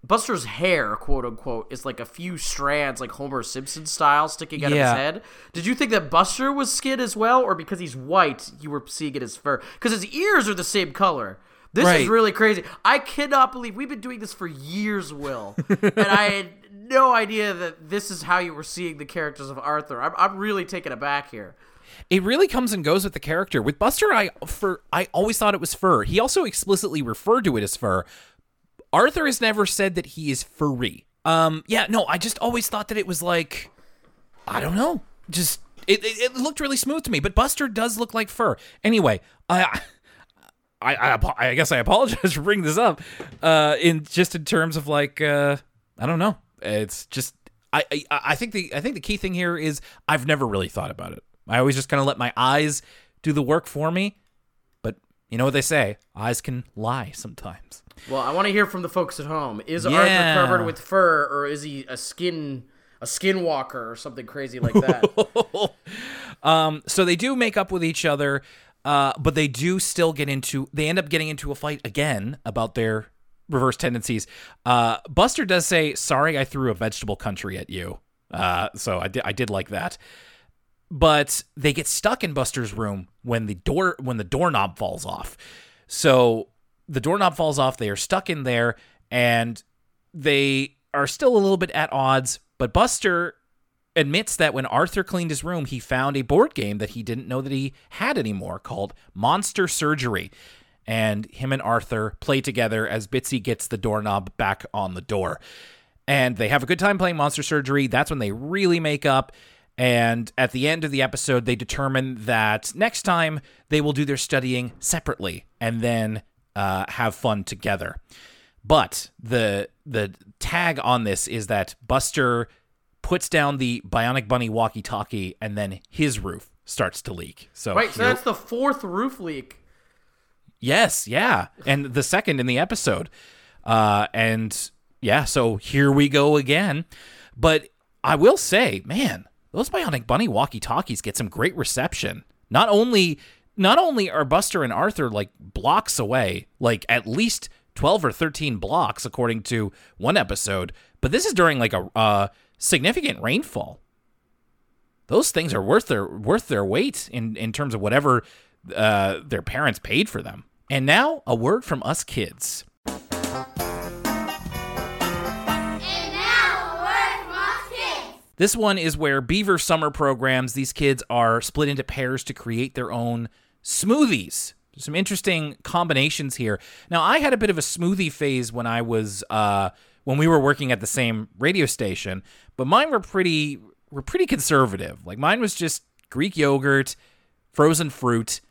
Buster's hair, quote unquote, is like a few strands, like Homer Simpson style, sticking out Yeah. of his head. Did you think that Buster was skin as well, or because he's white, you were seeing it as fur? Because his ears are the same color. This Right. is really crazy. I cannot believe we've been doing this for years, Will, and I had no idea that this is how you were seeing the characters of Arthur. I'm, I'm really taken aback here. It really comes and goes with the character. With Buster, I for I always thought it was fur. He also explicitly referred to it as fur. Arthur has never said that he is furry. Um, yeah, no, I just always thought that it was like, I don't know, just it, it, it looked really smooth to me. But Buster does look like fur. Anyway, I. I, I, I guess I apologize for bringing this up. Uh, in just in terms of like, uh, I don't know. It's just I, I I think the I think the key thing here is I've never really thought about it. I always just kind of let my eyes do the work for me. But you know what they say, eyes can lie sometimes. Well, I want to hear from the folks at home. Is Yeah. Arthur covered with fur, or is he a skin a skinwalker or something crazy like that? Um, so they do make up with each other, uh, but they do still get into. They end up getting into a fight again about their reverse tendencies. Uh, Buster does say, "Sorry, I threw a vegetable country at you." Uh, so I did. I did like that. But they get stuck in Buster's room when the door when the doorknob falls off. So the doorknob falls off. They are stuck in there, and they are still a little bit at odds. But Buster admits that when Arthur cleaned his room, he found a board game that he didn't know that he had anymore called Monster Surgery. And him and Arthur play together as Bitsy gets the doorknob back on the door. And they have a good time playing Monster Surgery. That's when they really make up. And at the end of the episode, they determine that next time they will do their studying separately. And then uh, have fun together. But the the tag on this is that Buster puts down the Bionic Bunny walkie-talkie, and then his roof starts to leak. So Right, so that's the fourth roof leak. Yes, yeah. And the second in the episode. Uh and yeah, so here we go again. But I will say, man, those Bionic Bunny walkie-talkies get some great reception. Not only not only are Buster and Arthur like blocks away, like at least 12 or 13 blocks according to one episode, but this is during like a uh significant rainfall those things are worth their worth their weight in in terms of whatever uh, their parents paid for them. And now a word from us kids. And now, a word from us kids. This one is where Beaver summer programs. These kids are split into pairs to create their own smoothies. Some interesting combinations here. Now, I had a bit of a smoothie phase when I was uh, when we were working at the same radio station, but mine were pretty were pretty conservative. Like mine was just Greek yogurt, frozen fruit,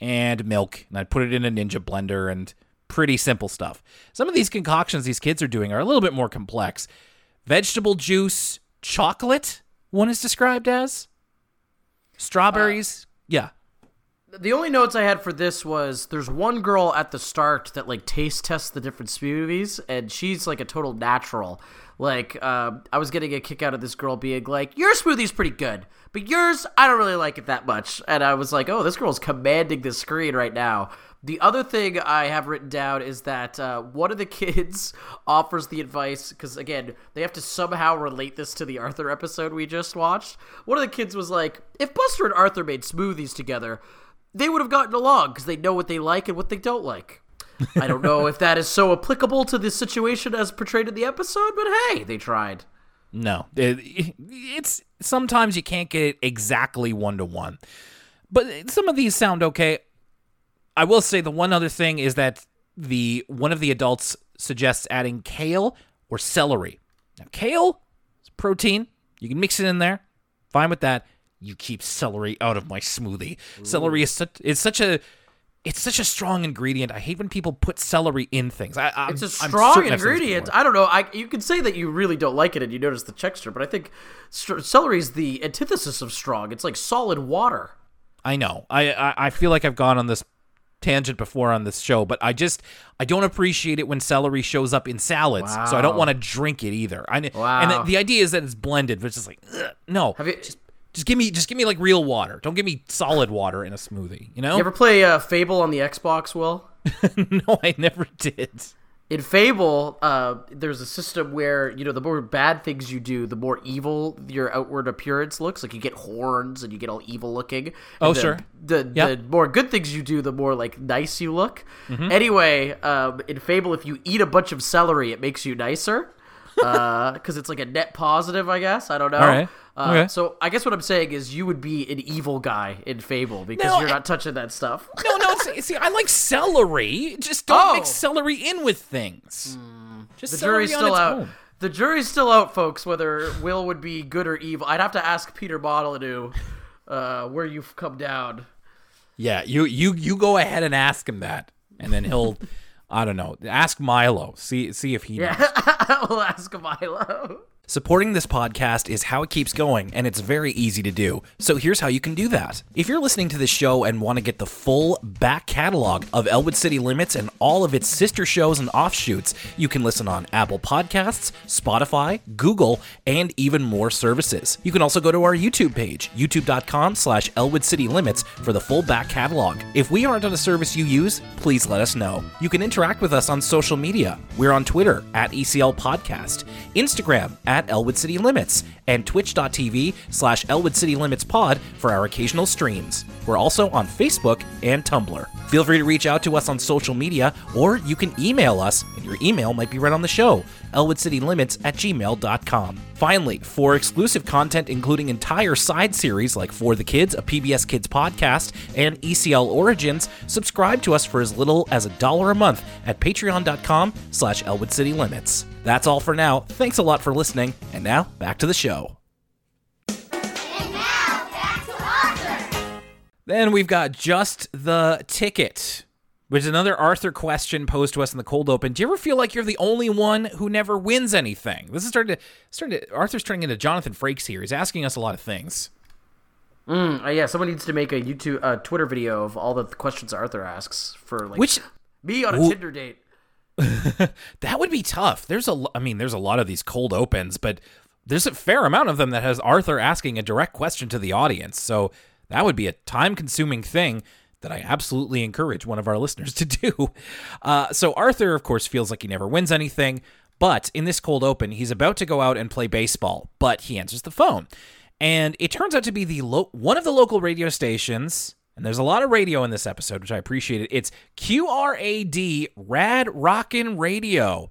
and milk, and I'd put it in a Ninja blender and pretty simple stuff. Some of these concoctions these kids are doing are a little bit more complex. Vegetable juice, chocolate, one is described as strawberries. Uh, yeah. The only notes I had for this was there's one girl at the start that like taste tests the different smoothies, and she's like a total natural. Like, uh, I was getting a kick out of this girl being like, "Your smoothie's pretty good, but yours, I don't really like it that much." And I was like, "Oh, this girl's commanding the screen right now." The other thing I have written down is that uh, one of the kids offers the advice because again they have to somehow relate this to the Arthur episode we just watched. One of the kids was like, "If Buster and Arthur made smoothies together." They would have gotten along because they know what they like and what they don't like. I don't know if that is so applicable to the situation as portrayed in the episode, but hey, they tried. No, it, it's sometimes you can't get exactly one to one, but some of these sound okay. I will say the one other thing is that the one of the adults suggests adding kale or celery. Now, kale is protein. You can mix it in there. Fine with that. You keep celery out of my smoothie. Celery is such is such a it's such a strong ingredient. I hate when people put celery in things. I, I'm, It's a strong ingredient. I don't know. I you can say that you really don't like it and you notice the texture, but I think str- celery is the antithesis of strong. It's like solid water. I know. I, I I feel like I've gone on this tangent before on this show, but I just I don't appreciate it when celery shows up in salads. So I don't want to drink it either. I and the, the idea is that it's blended, but it's just like ugh, no. Have you just just give me just give me like real water. Don't give me solid water in a smoothie. You know? you ever play uh, Fable on the Xbox? Will no, I never did. in Fable, uh, there's a system where you know the more bad things you do, the more evil your outward appearance looks. Like you get horns and you get all evil looking. And Oh, the- sure. The Yep. the more good things you do, the more like nice you look. Mm-hmm. Anyway, um, in Fable, if you eat a bunch of celery, it makes you nicer. Because it's like a net positive, I guess. I don't know. All right. Uh, Okay. So I guess what I'm saying is you would be an evil guy in Fable because No, you're I- not touching that stuff. No, no. See, see, I like celery. Just don't Oh. mix celery in with things. Just The celery jury's still out. own. The jury's still out, folks. Whether Will would be good or evil, I'd have to ask Peter Bottledew uh, where you've come down. Yeah, you you you go ahead and ask him that, and then he'll, I don't know, ask Milo. See see if he knows. we'll ask Milo. Supporting this podcast is how it keeps going, and it's very easy to do. So here's how you can do that. If you're listening to this show and want to get the full back catalog of Elwood City Limits and all of its sister shows and offshoots, you can listen on Apple Podcasts, Spotify, Google, and even more services. You can also go to our YouTube page, youtube.com slash Elwood City Limits for the full back catalog. If we aren't on a service you use, please let us know. You can interact with us on social media. We're on Twitter at ECL Podcast, Instagram at Elwood City Limits, and twitch.tv slash Elwood City Limits Pod for our occasional streams. We're also on Facebook and Tumblr. Feel free to reach out to us on social media, or you can email us, and your email might be read on the show, elwoodcitylimits at gmail.com. Finally, for exclusive content including entire side series like For the Kids, a PBS Kids podcast, and ECL Origins, subscribe to us for as little as a dollar a month at patreon.com slash Elwood City Limits. That's all for now. Thanks a lot for listening, and now back to the show. And now, back to Arthur. Then we've got Just the Ticket. Which is another Arthur question posed to us in the cold open. Do you ever feel like you're the only one who never wins anything? This is starting to starting to Arthur's turning into Jonathan Frakes here. He's asking us a lot of things. Uh, yeah, someone needs to make a YouTube, uh, Twitter video of all the questions Arthur asks for like Which me on a Wh- Tinder date. that would be tough. There's a, I mean, there's a lot of these cold opens, but there's a fair amount of them that has Arthur asking a direct question to the audience. So that would be a time-consuming thing that I absolutely encourage one of our listeners to do. Uh, so Arthur, of course, feels like he never wins anything, but in this cold open, he's about to go out and play baseball, but he answers the phone, and it turns out to be the lo- one of the local radio stations. And there's a lot of radio in this episode, which I appreciated. It's QRAD Rad Rockin' Radio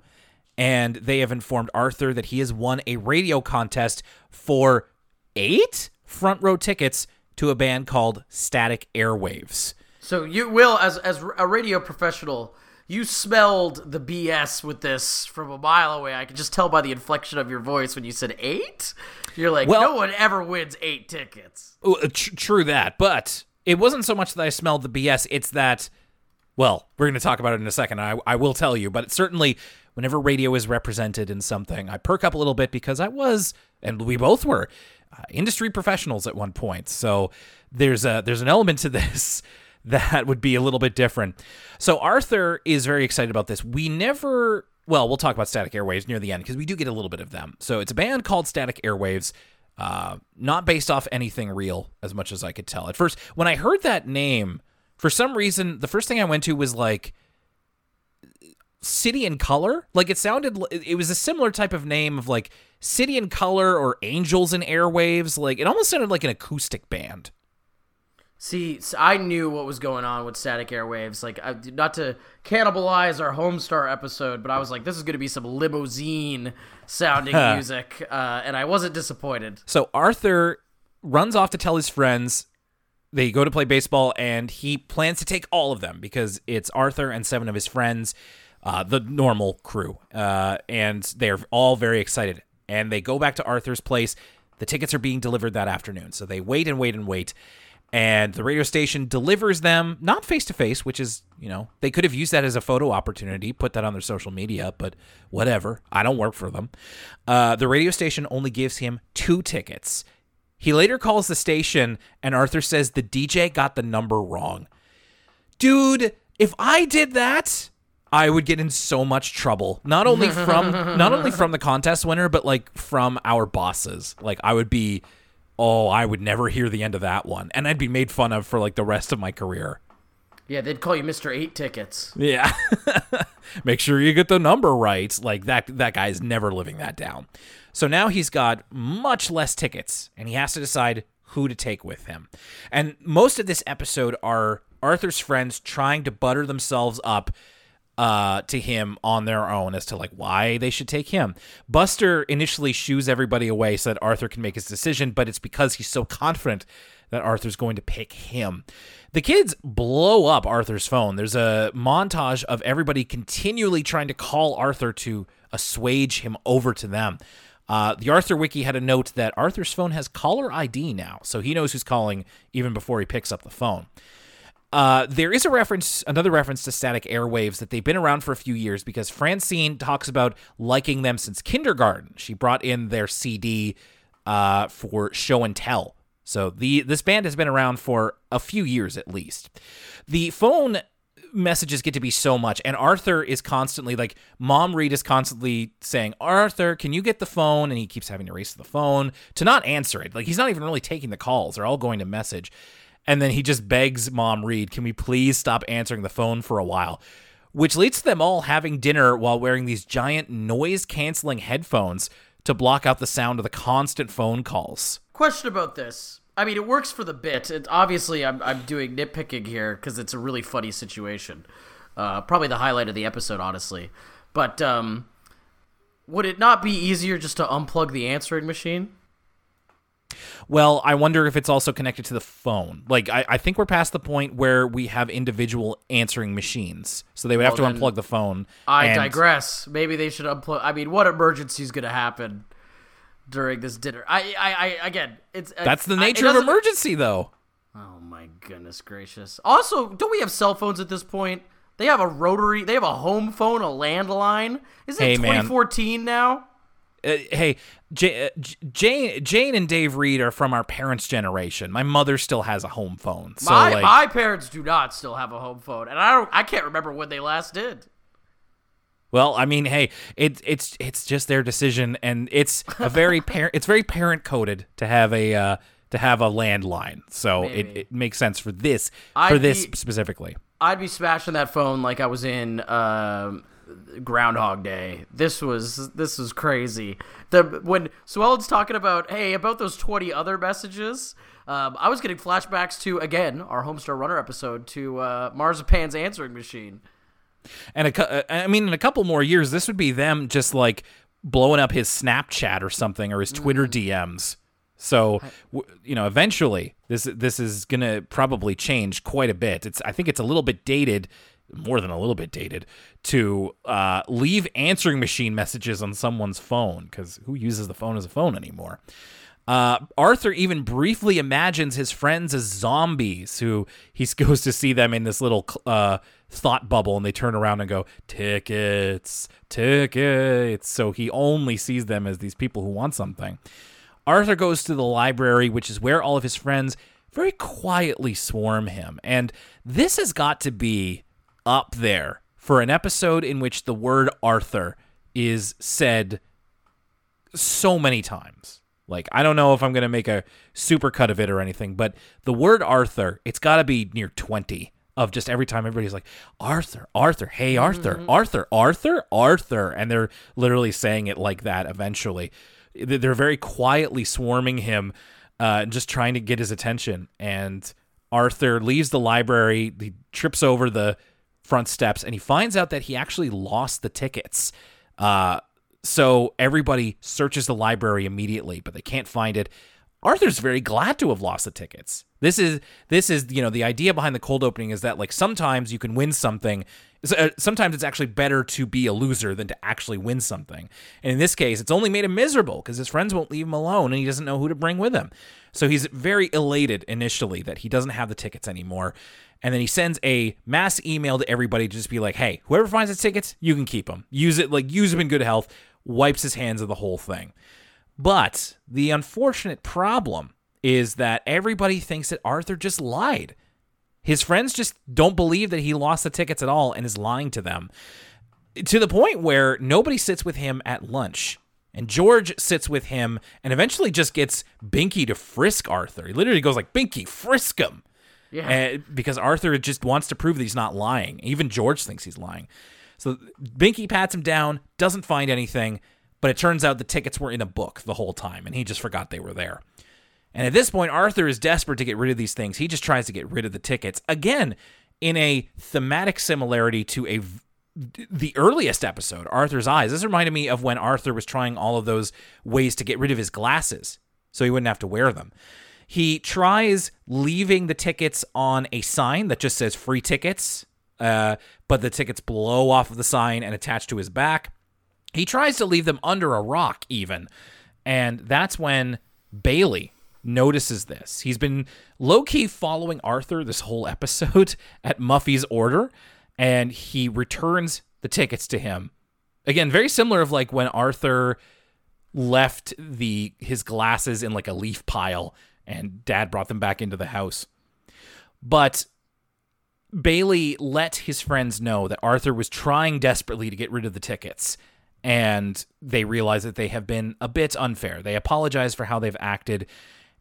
and they have informed Arthur that he has won a radio contest for eight front row tickets to a band called Static Airwaves. So you will, as as a radio professional, you smelled the BS with this from a mile away. I could just tell by the inflection of your voice when you said eight. You're like, Well- no one ever wins eight tickets. Tr- true that, but it wasn't so much that I smelled the BS, it's that, well, we're going to talk about it in a second. I, I will tell you, but certainly whenever radio is represented in something, I perk up a little bit because I was, and we both were, uh, industry professionals at one point. So there's a there's an element to this that would be a little bit different. So Arthur is very excited about this. We never well, we'll talk about Static Airwaves near the end because we do get a little bit of them. So it's a band called Static Airwaves, uh, not based off anything real as much as I could tell. At first, when I heard that name, for some reason, the first thing I went to was like City and Color. Like it sounded, it was a similar type of name of like City and Color or Angels and Airwaves. Like it almost sounded like an acoustic band. See, I knew what was going on with Static Airwaves. Like, not to cannibalize our Homestar episode, but I was like, this is going to be some Limozeen sounding music, uh, and I wasn't disappointed. So Arthur runs off to tell his friends they go to play baseball, and he plans to take all of them because it's Arthur and seven of his friends, uh, the normal crew, uh, and they're all very excited. And they go back to Arthur's place. The tickets are being delivered that afternoon, so they wait and wait and wait. And the radio station delivers them not face to face, which is, you know, they could have used that as a photo opportunity, put that on their social media, but whatever. I don't work for them. Uh, the radio station only gives him two tickets. He later calls the station, and Arthur says the DJ got the number wrong. Dude, if I did that, I would get in so much trouble. Not only from not only from the contest winner, but like from our bosses. Like I would be oh, I would never hear the end of that one. And I'd be made fun of for like the rest of my career. Yeah, they'd call you Mr. Eight Tickets. Yeah. Make sure you get the number right. Like that that guy's never living that down. So now he's got much less tickets and he has to decide who to take with him. And most of this episode are Arthur's friends trying to butter themselves up uh, to him on their own as to like why they should take him. Buster initially shoos everybody away so that Arthur can make his decision, but it's because he's so confident that Arthur's going to pick him. The kids blow up Arthur's phone. There's a montage of everybody continually trying to call Arthur to assuage him over to them. Uh, the Arthur Wiki had a note that Arthur's phone has caller ID now, so he knows who's calling even before he picks up the phone. Uh, there is a reference, another reference to static airwaves that they've been around for a few years because Francine talks about liking them since kindergarten. She brought in their CD uh, for show and tell. So the this band has been around for a few years at least. The phone messages get to be so much, and Arthur is constantly like, Mom Reed is constantly saying, Arthur, can you get the phone? And he keeps having to race to the phone to not answer it. Like he's not even really taking the calls; they're all going to message. And then he just begs Mom Reed, can we please stop answering the phone for a while? Which leads to them all having dinner while wearing these giant noise canceling headphones to block out the sound of the constant phone calls. Question about this. I mean, it works for the bit. It, obviously, I'm, I'm doing nitpicking here because it's a really funny situation. Uh, probably the highlight of the episode, honestly. But um, would it not be easier just to unplug the answering machine? Well, I wonder if it's also connected to the phone. Like, I, I think we're past the point where we have individual answering machines. So they would have to unplug the phone. I and- digress. Maybe they should unplug. I mean, what emergency is going to happen during this dinner? I, I, I again, it's That's the I- nature of emergency, though. Oh my goodness gracious! Also, don't we have cell phones at this point? They have a rotary. They have a home phone, a landline. Is it Hey, man. 2014 now? Uh, hey, J- uh, Jane, Jane, and Dave Reed are from our parents' generation. My mother still has a home phone, so my like, my parents do not still have a home phone, and I don't. I can't remember when they last did. well, I mean, hey, it's it's it's just their decision, and it's a very parent. It's very parent coded to have a uh, to have a landline, so it, Maybe. it makes sense for this for I'd this be- specifically. I'd be smashing that phone like I was in um, Groundhog Day. This was this was crazy. The when Sue Ellen's talking about hey about those twenty other messages. Um, I was getting flashbacks to again our Homestar Runner episode to uh, Marzipan's answering machine. And a, uh, I mean, in a couple more years, this would be them just like blowing up his Snapchat or something or his Twitter DMs. So, you know, eventually this this is gonna probably change quite a bit. It's I think it's a little bit dated, more than a little bit dated, to uh, leave answering machine messages on someone's phone because who uses the phone as a phone anymore? Uh, Arthur even briefly imagines his friends as zombies, who he goes to see them in this little uh, thought bubble, and they turn around and go, Tickets, tickets. So he only sees them as these people who want something. Arthur goes to the library, which is where all of his friends very quietly swarm him. And this has got to be up there for an episode in which the word Arthur is said so many times. Like, I don't know if I'm going to make a super cut of it or anything, but the word Arthur, it's got to be near 20 of just every time everybody's like, Arthur, Arthur, hey, Arthur, Arthur, Arthur, Arthur. And they're literally saying it like that eventually. They- They're very quietly swarming him, uh, just trying to get his attention. And Arthur leaves the library, he trips over the front steps, and he finds out that he actually lost the tickets. Uh, so everybody searches the library immediately, but they can't find it. Arthur's very glad to have lost the tickets. This is this is you know the idea behind the cold opening is that like sometimes you can win something. uh, Sometimes it's actually better to be a loser than to actually win something. And in this case, it's only made him miserable because his friends won't leave him alone, and he doesn't know who to bring with him. So he's very elated initially that he doesn't have the tickets anymore. And then he sends a mass email to everybody to just be like, "Hey, whoever finds the tickets, you can keep them. Use it like use them in good health." Wipes his hands of the whole thing. But the unfortunate problem is that everybody thinks that Arthur just lied. His friends just don't believe that he lost the tickets at all and is lying to them. To the point where nobody sits with him at lunch. And George sits with him and eventually just gets Binky to frisk Arthur. He literally goes like, Binky, frisk him. Yeah. Uh, because Arthur just wants to prove that he's not lying. Even George thinks he's lying. So Binky pats him down, doesn't find anything, but it turns out the tickets were in a book the whole time, and he just forgot they were there. And at this point, Arthur is desperate to get rid of these things. He just tries to get rid of the tickets. Again, in a thematic similarity to a the earliest episode, Arthur's Eyes. This reminded me of when Arthur was trying all of those ways to get rid of his glasses so he wouldn't have to wear them. He tries leaving the tickets on a sign that just says free tickets, uh, but the tickets blow off of the sign and attach to his back. He tries to leave them under a rock, even. And that's when Bailey notices this. He's been low key following Arthur this whole episode at Muffy's order, and he returns the tickets to him. Again, very similar of like when Arthur left the his glasses in like a leaf pile and dad brought them back into the house. But Bailey let his friends know that Arthur was trying desperately to get rid of the tickets, and they realize that they have been a bit unfair. They apologize for how they've acted,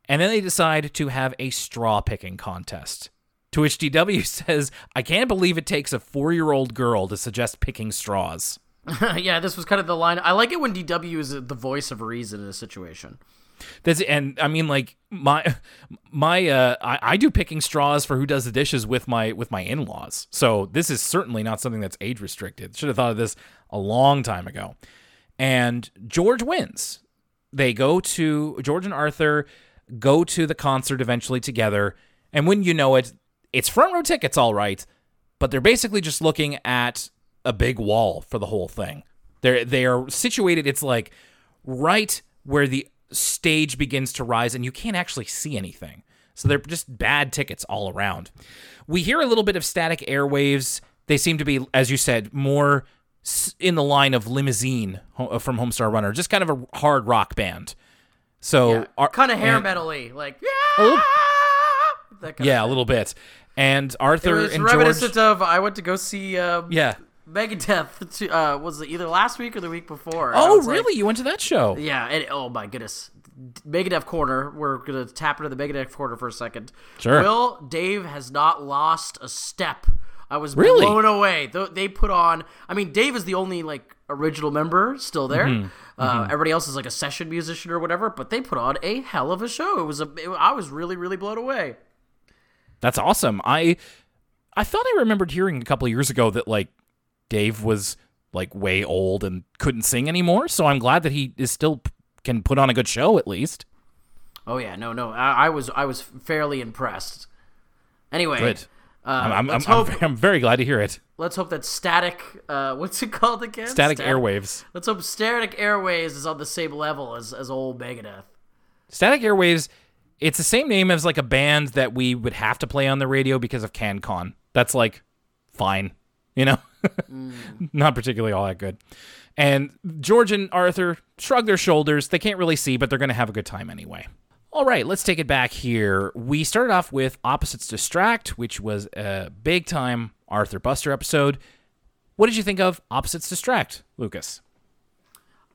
and then they decide to have a straw picking contest. To which DW says, I can't believe it takes a four year old girl to suggest picking straws. yeah, this was kind of the line. I like it when DW is the voice of reason in a situation. That's and I mean like my my uh I, I do picking straws for who does the dishes with my with my in-laws. So this is certainly not something that's age restricted. Should have thought of this a long time ago. And George wins. They go to George and Arthur go to the concert eventually together. And when you know it, it's front row tickets all right, but they're basically just looking at a big wall for the whole thing. They're they are situated it's like right where the stage begins to rise and you can't actually see anything. So they're just bad tickets all around. We hear a little bit of static airwaves they seem to be, as you said, more in the line of Limozeen uh, from Homestar Runner, just kind of a hard rock band. So Ar- kind of hair metal-y, like little- that kind Yeah, of a little bit. And It Arthur was and George. reminiscent of I went to go see um, Yeah. Megadeth. To, uh, was it either last week or the week before? Oh, was like- really? you went to that show? Yeah, and oh my goodness. Megadeth corner. We're gonna tap into the Megadeth corner for a second. Sure. Will Dave has not lost a step. I was Really? blown away. They put on. I mean, Dave is the only like original member still there. Mm-hmm. Uh, Everybody else is like a session musician or whatever. But they put on a hell of a show. It was a. It, I was really really blown away. That's awesome. I I thought I remembered hearing a couple of years ago that like Dave was like way old and couldn't sing anymore. So I'm glad that he is still can put on a good show at least. Oh yeah, no, no. I, I was I was fairly impressed. Anyway, Good. Uh, I'm, I'm, hope I'm, I'm very glad to hear it. let's hope that static. Uh, what's it called again? Static Stat- Airwaves. Let's hope Static airwaves is on the same level as as old Megadeth. Static Airwaves. It's the same name as like a band that we would have to play on the radio because of CanCon. That's like fine, you know, not particularly all that good. And George and Arthur shrug their shoulders. They can't really see, but they're going to have a good time anyway. All right, let's take it back here. We started off with Opposites Distract, which was a big time Arthur Buster episode. What did you think of Opposites Distract, Lucas?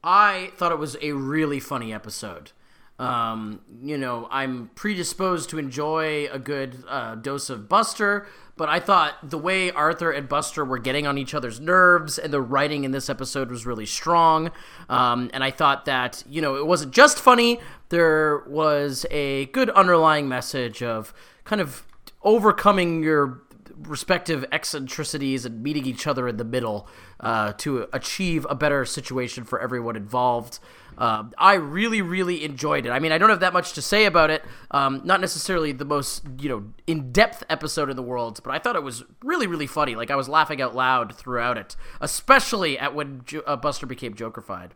I thought it was a really funny episode. Um, you know, I'm predisposed to enjoy a good uh, dose of Buster, but I thought the way Arthur and Buster were getting on each other's nerves and the writing in this episode was really strong. Um, and I thought that, you know, it wasn't just funny, there was a good underlying message of kind of overcoming your respective eccentricities and meeting each other in the middle uh, to achieve a better situation for everyone involved. Uh, I really, really enjoyed it. I mean, I don't have that much to say about it. Um, not necessarily the most, you know, in-depth episode in the world, but I thought it was really, really funny. Like I was laughing out loud throughout it, especially at when jo- uh, Buster became Jokerfied.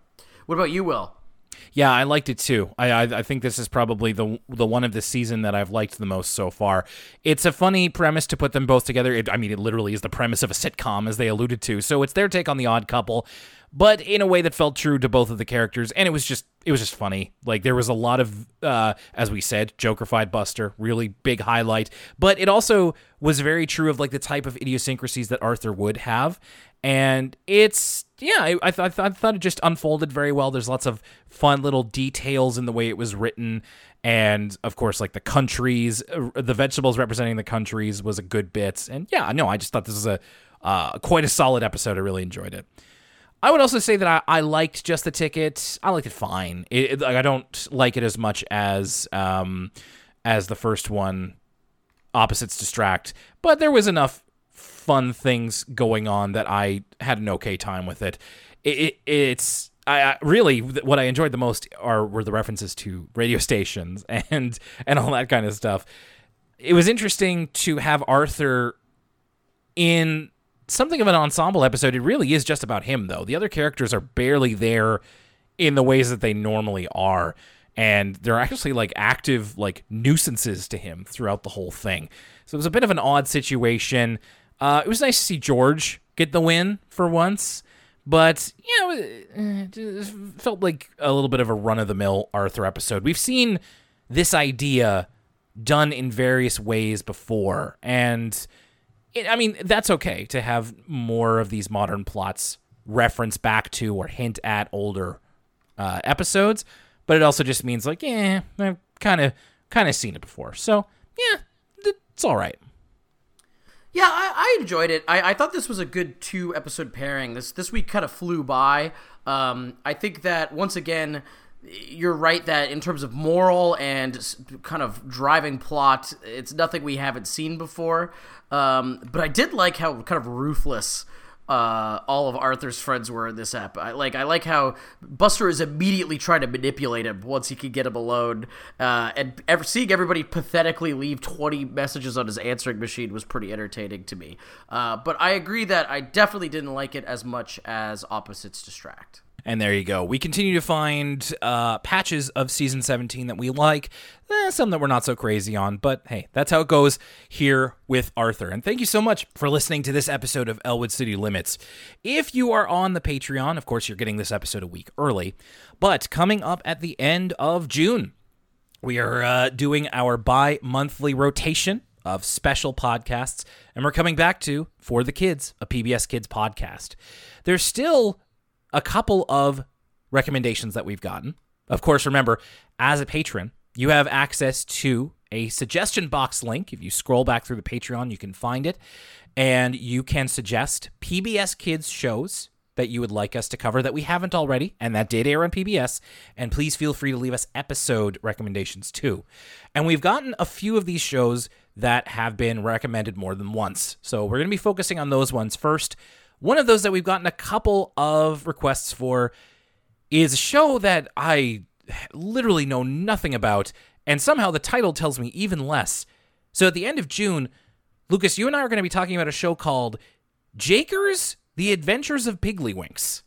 What about you, Will? Yeah, I liked it too. I, I I think this is probably the the one of the season that I've liked the most so far. It's a funny premise to put them both together. It, I mean, it literally is the premise of a sitcom, as they alluded to. So it's their take on the Odd Couple, but in a way that felt true to both of the characters, and it was just it was just funny. Like there was a lot of, uh, as we said, Jokerfied Buster, really big highlight. But it also was very true of like the type of idiosyncrasies that Arthur would have, and it's yeah, I, I, th- I thought it just unfolded very well. There's lots of fun little details in the way it was written, and of course, like the countries, uh, the vegetables representing the countries was a good bit. And yeah, no, I just thought this was a uh, quite a solid episode. I really enjoyed it. I would also say that I, I liked just the ticket. I liked it fine. It, it- like, I don't like it as much as um, as the first one. Opposites distract, but there was enough fun things going on that I had an okay time with it. it, it it's I, I really what I enjoyed the most are were the references to radio stations and and all that kind of stuff. It was interesting to have Arthur in something of an ensemble episode. It really is just about him though. The other characters are barely there in the ways that they normally are and they're actually like active like nuisances to him throughout the whole thing. So it was a bit of an odd situation. Uh, it was nice to see George get the win for once, but you know, it felt like a little bit of a run of the mill Arthur episode. We've seen this idea done in various ways before, and it, I mean that's okay to have more of these modern plots reference back to or hint at older uh, episodes, but it also just means like, yeah, I've kind of kind of seen it before, so yeah, it's all right. Yeah, I, I enjoyed it. I, I thought this was a good two episode pairing. This this week kind of flew by. Um, I think that once again, you're right that in terms of moral and kind of driving plot, it's nothing we haven't seen before. Um, but I did like how kind of ruthless uh, all of Arthur's friends were in this app. I like I like how Buster is immediately trying to manipulate him once he can get him alone, uh, and ever, seeing everybody pathetically leave twenty messages on his answering machine was pretty entertaining to me. Uh, but I agree that I definitely didn't like it as much as Opposites Distract. And there you go. We continue to find uh, patches of season 17 that we like, eh, some that we're not so crazy on, but hey, that's how it goes here with Arthur. And thank you so much for listening to this episode of Elwood City Limits. If you are on the Patreon, of course, you're getting this episode a week early, but coming up at the end of June, we are uh, doing our bi monthly rotation of special podcasts, and we're coming back to For the Kids, a PBS Kids podcast. There's still a couple of recommendations that we've gotten. Of course, remember, as a patron, you have access to a suggestion box link. If you scroll back through the Patreon, you can find it, and you can suggest PBS Kids shows that you would like us to cover that we haven't already, and that did air on PBS. And please feel free to leave us episode recommendations too. And we've gotten a few of these shows that have been recommended more than once. So we're going to be focusing on those ones first. One of those that we've gotten a couple of requests for is a show that I literally know nothing about, and somehow the title tells me even less. So at the end of June, Lucas, you and I are going to be talking about a show called Jakers the Adventures of Piggley-Winks.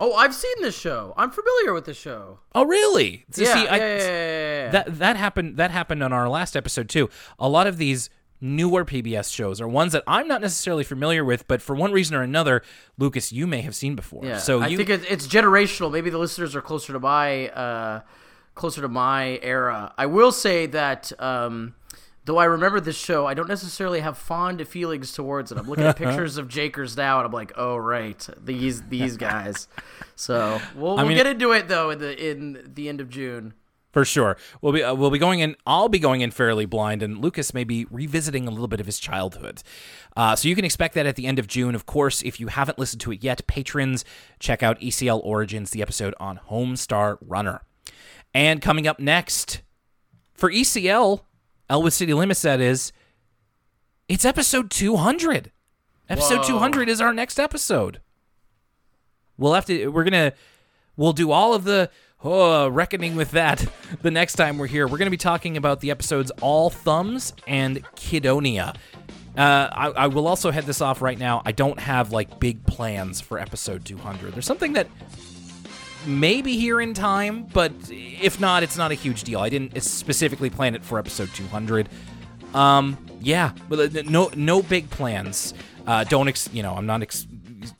Oh, I've seen this show. I'm familiar with the show. Oh, really? So yeah, see, yeah, I- yeah, yeah, yeah. That that happened. That happened on our last episode too. A lot of these newer PBS shows are ones that I'm not necessarily familiar with, but for one reason or another, Lucas, you may have seen before. Yeah, So I you, think it's generational. Maybe the listeners are closer to my uh, closer to my era. I will say that um, though I remember this show, I don't necessarily have fond feelings towards it. I'm looking at pictures of Jakers now, and I'm like, oh right, these these guys. So we'll, we'll mean- get into it though in the in the end of June. For sure, we'll be uh, we'll be going in. I'll be going in fairly blind, and Lucas may be revisiting a little bit of his childhood. Uh, so you can expect that at the end of June. Of course, if you haven't listened to it yet, patrons check out ECL Origins, the episode on Homestar Runner. And coming up next for ECL, Elwood City Limits, that is, it's episode 200. Episode Whoa. 200 is our next episode. We'll have to, we're going to, we'll do all of the oh, reckoning with that the next time we're here. We're going to be talking about the episodes All Thumbs and Kidonia. Uh, I, I will also head this off right now. I don't have like big plans for episode 200. There's something that maybe here in time, but if not, it's not a huge deal. I didn't specifically plan it for episode 200. Um, yeah, but uh, no, no big plans. Uh, don't ex- you know? I'm not ex-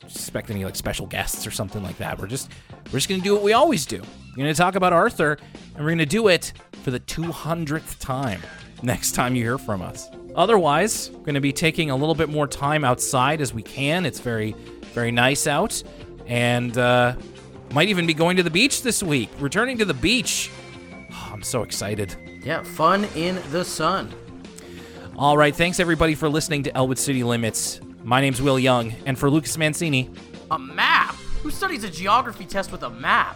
expecting any like special guests or something like that. We're just, we're just gonna do what we always do. We're gonna talk about Arthur, and we're gonna do it for the 200th time. Next time you hear from us. Otherwise, we're gonna be taking a little bit more time outside as we can. It's very, very nice out, and uh, might even be going to the beach this week. Returning to the beach. Oh, I'm so excited. Yeah, fun in the sun. All right, thanks everybody for listening to Elwood City Limits. My name's Will Young, and for Lucas Mancini, A map. Who studies a geography test with a map?